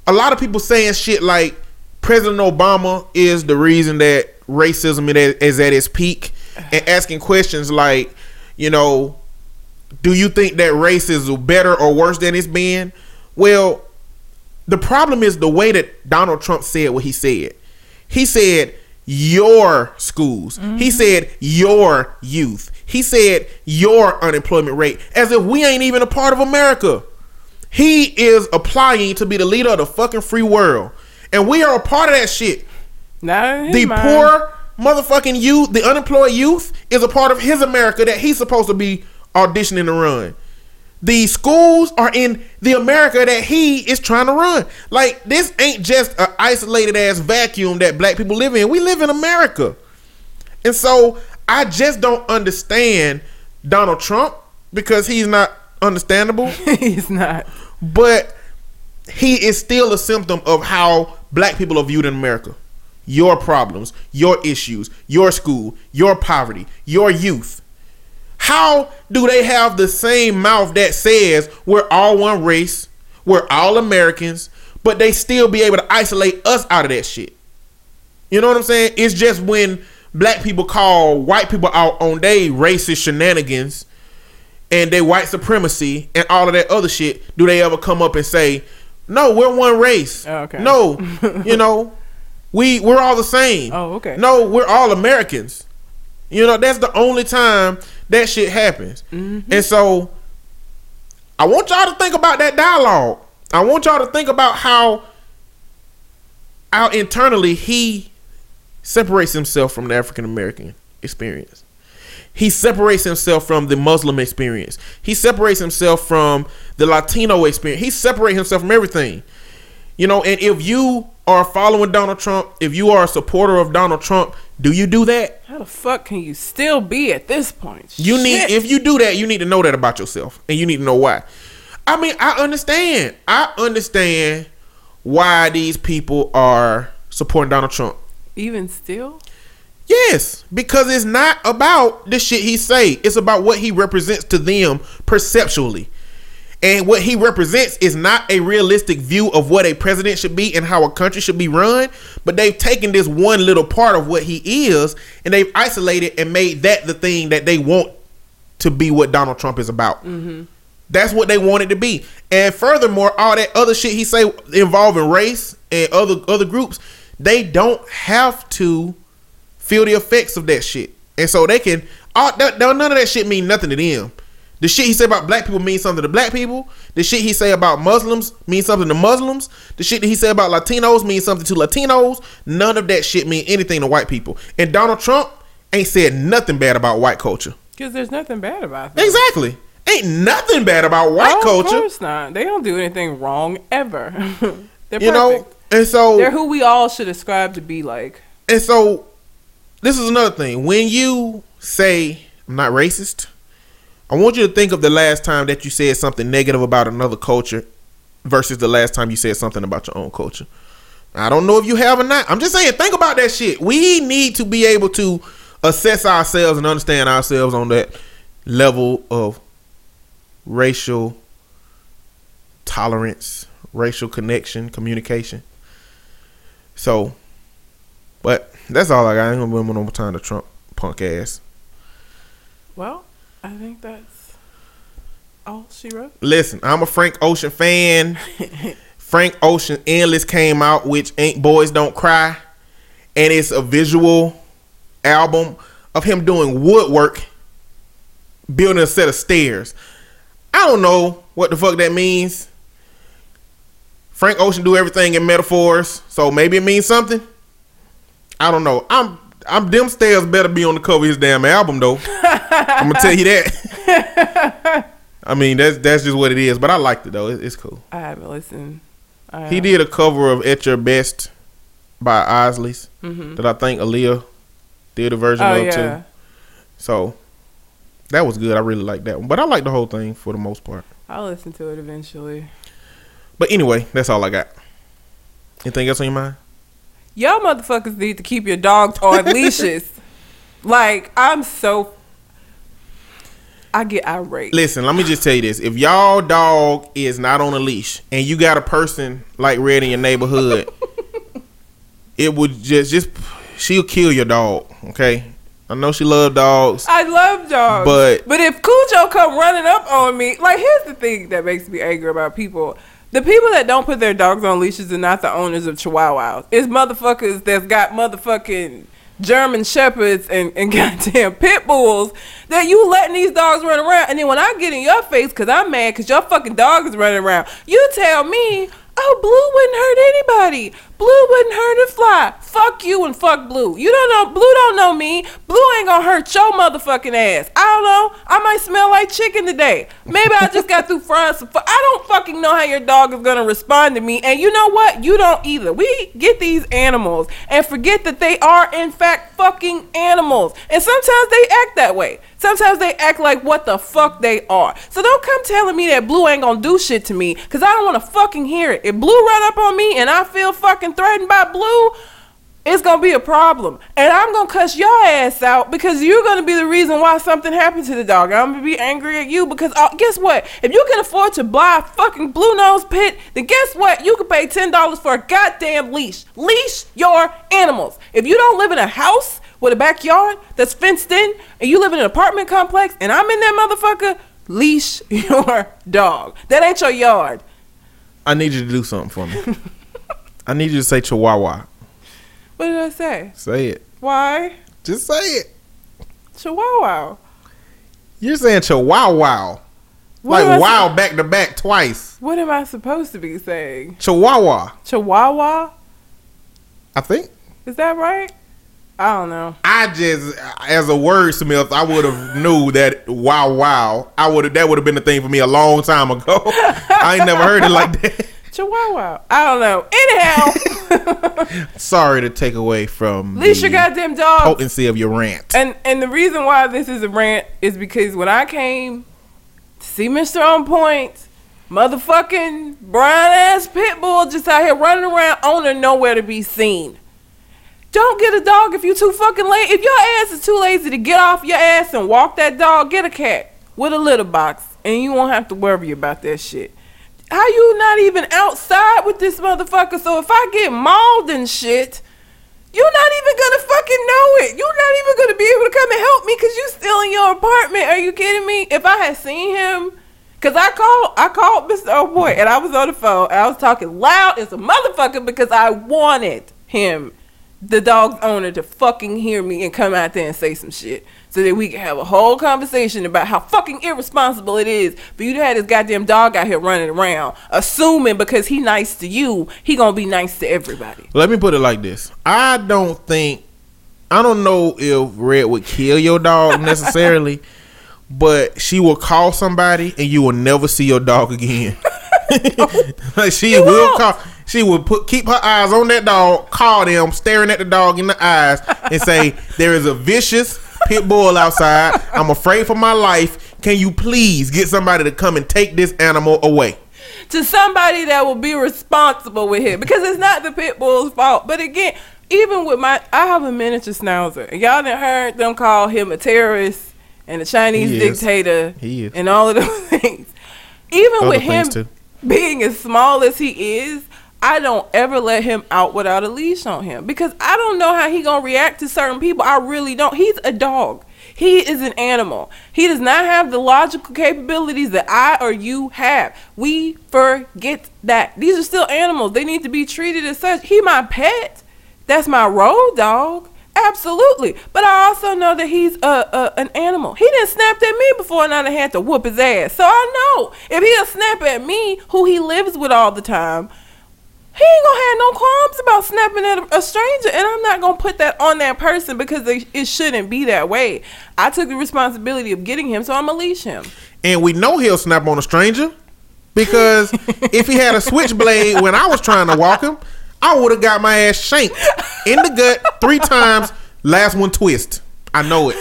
a lot of people saying shit like President Obama is the reason that racism is- is at its peak, and asking questions like, you know, do you think that race is better or worse than it's been? Well, the problem is the way that Donald Trump said what he said. He said your schools. He mm-hmm. said your youth. He said your unemployment rate as if we ain't even a part of America. He is applying to be the leader of the fucking free world. And we are a part of that shit. No, The mind. poor motherfucking youth, the unemployed youth, is a part of his America that he's supposed to be auditioning to run. The schools are in the America that he is trying to run. Like this ain't just an isolated ass vacuum that black people live in. We live in America. And so I just don't understand Donald Trump because he's not understandable He's not. but he is still a symptom of how black people are viewed in America. Your problems, your issues, your school, your poverty, your youth. How do they have the same mouth that says we're all one race, we're all Americans, but they still be able to isolate us out of that shit? You know what I'm saying? It's just when black people call white people out on their racist shenanigans and their white supremacy and all of that other shit, do they ever come up and say, "No, we're one race"? Oh, okay. No, you know, we we're all the same. Oh, okay. No, we're all Americans. You know, that's the only time that shit happens. Mm-hmm. And so, I want y'all to think about that dialogue. I want y'all to think about how out internally he separates himself from the African American experience. He separates himself from the Muslim experience. He separates himself from the Latino experience. He separates himself from everything. You know, and if you are following Donald Trump, if you are a supporter of Donald Trump, do you do that? How the fuck can you still be at this point? You need if you do that, you need to know that about yourself, and you need to know why. I mean, I understand. I understand why these people are supporting Donald Trump. even still. Yes, because it's not about the shit he say. It's about what he represents to them perceptually. And what he represents is not a realistic view of what a president should be and how a country should be run, but they've taken this one little part of what he is and they've isolated and made that the thing that they want to be what Donald Trump is about. Mm-hmm. That's what they want it to be. And furthermore, all that other shit he say involving race and other other groups, they don't have to feel the effects of that shit. And so they can all that, none of that shit mean nothing to them. The shit he say about black people means something to black people. The shit he say about Muslims means something to Muslims. The shit that he say about Latinos means something to Latinos. None of that shit mean anything to white people. And Donald Trump ain't said nothing bad about white culture. Because there's nothing bad about that. Exactly. Ain't nothing bad about white oh, culture. Of course not. They don't do anything wrong ever. They're You know, and so They're who we all should ascribe to be like. And so, this is another thing. When you say I'm not racist, I want you to think of the last time that you said something negative about another culture versus the last time you said something about your own culture. I don't know if you have or not. I'm just saying, think about that shit. We need to be able to assess ourselves and understand ourselves on that level of racial tolerance, racial connection, communication. So, but that's all I got. I ain't gonna remember no more time to Trump punk ass. Well, I think that's all she wrote. Listen, I'm a Frank Ocean fan. Frank Ocean Endless came out, which ain't Boys Don't Cry, and it's a visual album of him doing woodwork, building a set of stairs. I don't know what the fuck that means. Frank Ocean do everything in metaphors, so maybe it means something. I don't know. I'm I'm them stairs better be on the cover of his damn album though. I'm gonna tell you that. I mean that's that's just what it is, but I liked it though. It, it's cool. I haven't listened. I, He did a cover of "At Your Best" by Isleys Mhm. that I think Aaliyah did a version Oh of yeah. too. So that was good. I really liked that one, but I like the whole thing for the most part. I'll listen to it eventually. But anyway, that's all I got. Anything else on your mind? Y'all motherfuckers need to keep your dogs on leashes. Like I'm so. I get irate. Listen, let me just tell you this: if y'all dog is not on a leash and you got a person like Red in your neighborhood, it would just just she'll kill your dog. Okay, I know she love dogs. I love dogs, But- but if Cujo come running up on me, like here's the thing that makes me angry about people: the people that don't put their dogs on leashes are not the owners of Chihuahuas. It's motherfuckers that's got motherfucking German shepherds and, and goddamn pit bulls that you letting these dogs run around, and then when I get in your face because I'm mad because your fucking dog is running around, you tell me. Oh, Blue wouldn't hurt anybody. Blue wouldn't hurt a fly. Fuck you and fuck Blue. You don't know. Blue don't know me. Blue ain't gonna hurt your motherfucking ass. I don't know. I might smell like chicken today. Maybe I just got through frying some. I don't fucking know how your dog is gonna respond to me. And you know what? You don't either. We get these animals and forget that they are in fact fucking animals. And sometimes they act that way. Sometimes they act like what the fuck they are. So don't come telling me that Blue ain't gonna do shit to me, cause I don't wanna fucking hear it. If Blue run up on me and I feel fucking threatened by Blue, it's gonna be a problem. And I'm gonna cuss your ass out because you're gonna be the reason why something happened to the dog. I'm gonna be angry at you because uh, guess what? If you can afford to buy a fucking blue nose pit, then guess what? You can pay ten dollars for a goddamn leash. Leash your animals. If you don't live in a house with a backyard that's fenced in, and you live in an apartment complex, and I'm in that motherfucker, leash your dog. That ain't your yard. I need you to do something for me. I need you to say Chihuahua. What did I say? Say it. Why? Just say it. Chihuahua. You're saying Chihuahua. What like su- wow back to back twice. What am I supposed to be saying? Chihuahua. Chihuahua? I think. Is that right? I don't know. I just, as a wordsmith, I would have knew that wow, wow. I would have that would have been the thing for me a long time ago. I ain't never heard it like that. Chihuahua. I don't know. Anyhow, Sorry to take away from leash your the goddamn dog. potency of your rant. And and the reason why this is a rant is because when I came to see Mr. On Point, motherfucking brown ass pit bull just out here running around owner nowhere to be seen. Don't get a dog if you too fucking late. If your ass is too lazy to get off your ass and walk that dog, get a cat with a litter box, and you won't have to worry about that shit. How you not even outside with this motherfucker? So if I get mauled and shit, you're not even gonna fucking know it. You're not even gonna be able to come and help me because you still in your apartment. Are you kidding me? If I had seen him, cause I called, I called Mr. Oh boy, and I was on the phone. And I was talking loud as a motherfucker because I wanted him, the dog's owner, to fucking hear me and come out there and say some shit, so that we can have a whole conversation about how fucking irresponsible it is for you to have this goddamn dog out here running around, assuming because he nice to you, he gonna be nice to everybody. Let me put it like this. I don't think I don't know if Red would kill your dog necessarily, but she will call somebody and you will never see your dog again. like she will call she would put keep her eyes on that dog, call them, staring at the dog in the eyes, and say, There is a vicious pit bull outside. I'm afraid for my life. Can you please get somebody to come and take this animal away? to somebody that will be responsible with him because it's not the pit bull's fault. But again, even with my, I have a miniature schnauzer, and y'all done heard them call him a terrorist and a Chinese He dictator He is. and all of those things. Even Other with him too. being as small as he is. I don't ever let him out without a leash on him because I don't know how he gonna react to certain people. I really don't. He's a dog. He is an animal. He does not have the logical capabilities that I or you have. We forget that. These are still animals. They need to be treated as such. He my pet. That's my road dog. Absolutely. But I also know that he's a, a an animal. He didn't snap at me before and I had to whoop his ass. So I know if he'll snap at me, who he lives with all the time, he ain't gonna have no qualms about snapping at a, stranger, and I'm not gonna put that on that person because they, it shouldn't be that way. I took the responsibility of getting him, so I'm gonna leash him. and we know he'll snap on a stranger because if he had a switchblade when I was trying to walk him, I would have got my ass shanked in the gut three times. Last one twist. I know it.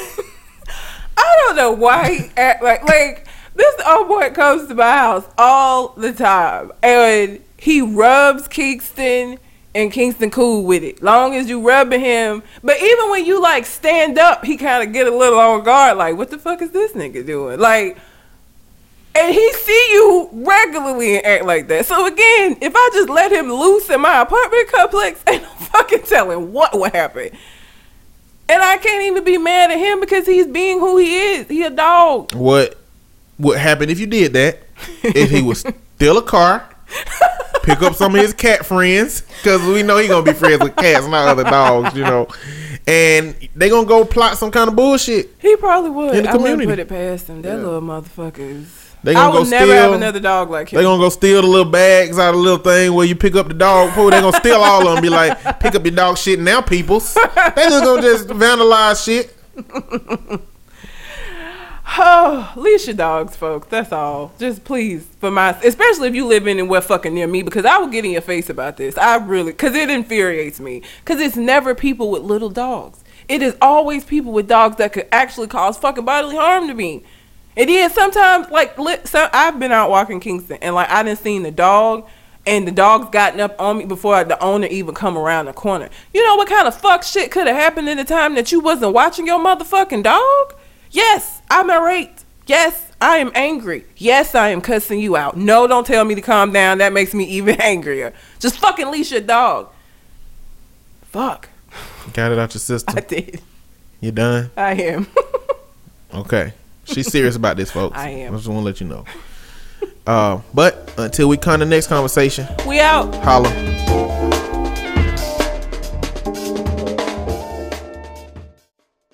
I don't know why he act like like this old boy comes to my house all the time, and he rubs Kingston. And Kingston cool with it, long as you rubbing him. But even when you like stand up, he kind of get a little on guard. Like, what the fuck is this nigga doing? Like, and he see you regularly and act like that. So again, if I just let him loose in my apartment complex, ain't no fucking telling what would happen. And I can't even be mad at him because he's being who he is. He a dog. What would happen if you did that? If he was still a car, pick up some of his cat friends, because we know he gonna be friends with cats, not other dogs, you know. And they gonna go plot some kind of bullshit. He probably would. In the I wouldn't put it past him. That Yeah. little motherfuckers. They I gonna I would go never steal. have another dog like him. They gonna go steal the little bags out of the little thing where you pick up the dog poo. They gonna steal all of them. Be like, pick up your dog shit now, peoples. They just gonna just vandalize shit. Oh, leash your dogs, folks. That's all. Just please, for my, especially if you live in and we're fucking near me, because I will get in your face about this. I really, because it infuriates me. Because it's never people with little dogs. It is always people with dogs that could actually cause fucking bodily harm to me. And then sometimes, like, so I've been out walking Kingston, and like I didn't seen the dog, and the dog's gotten up on me before the owner even come around the corner. You know what kind of fuck shit could have happened in the time that you wasn't watching your motherfucking dog? Yes, I'm irate. Yes, I am angry. Yes, I am cussing you out. No, don't tell me to calm down. That makes me even angrier. Just fucking leash your dog. Fuck. Got it out your system. I did. You done? I am. Okay. She's serious about this, folks. I am. I just want to let you know. Uh, but until we come to the next conversation, we out. holla.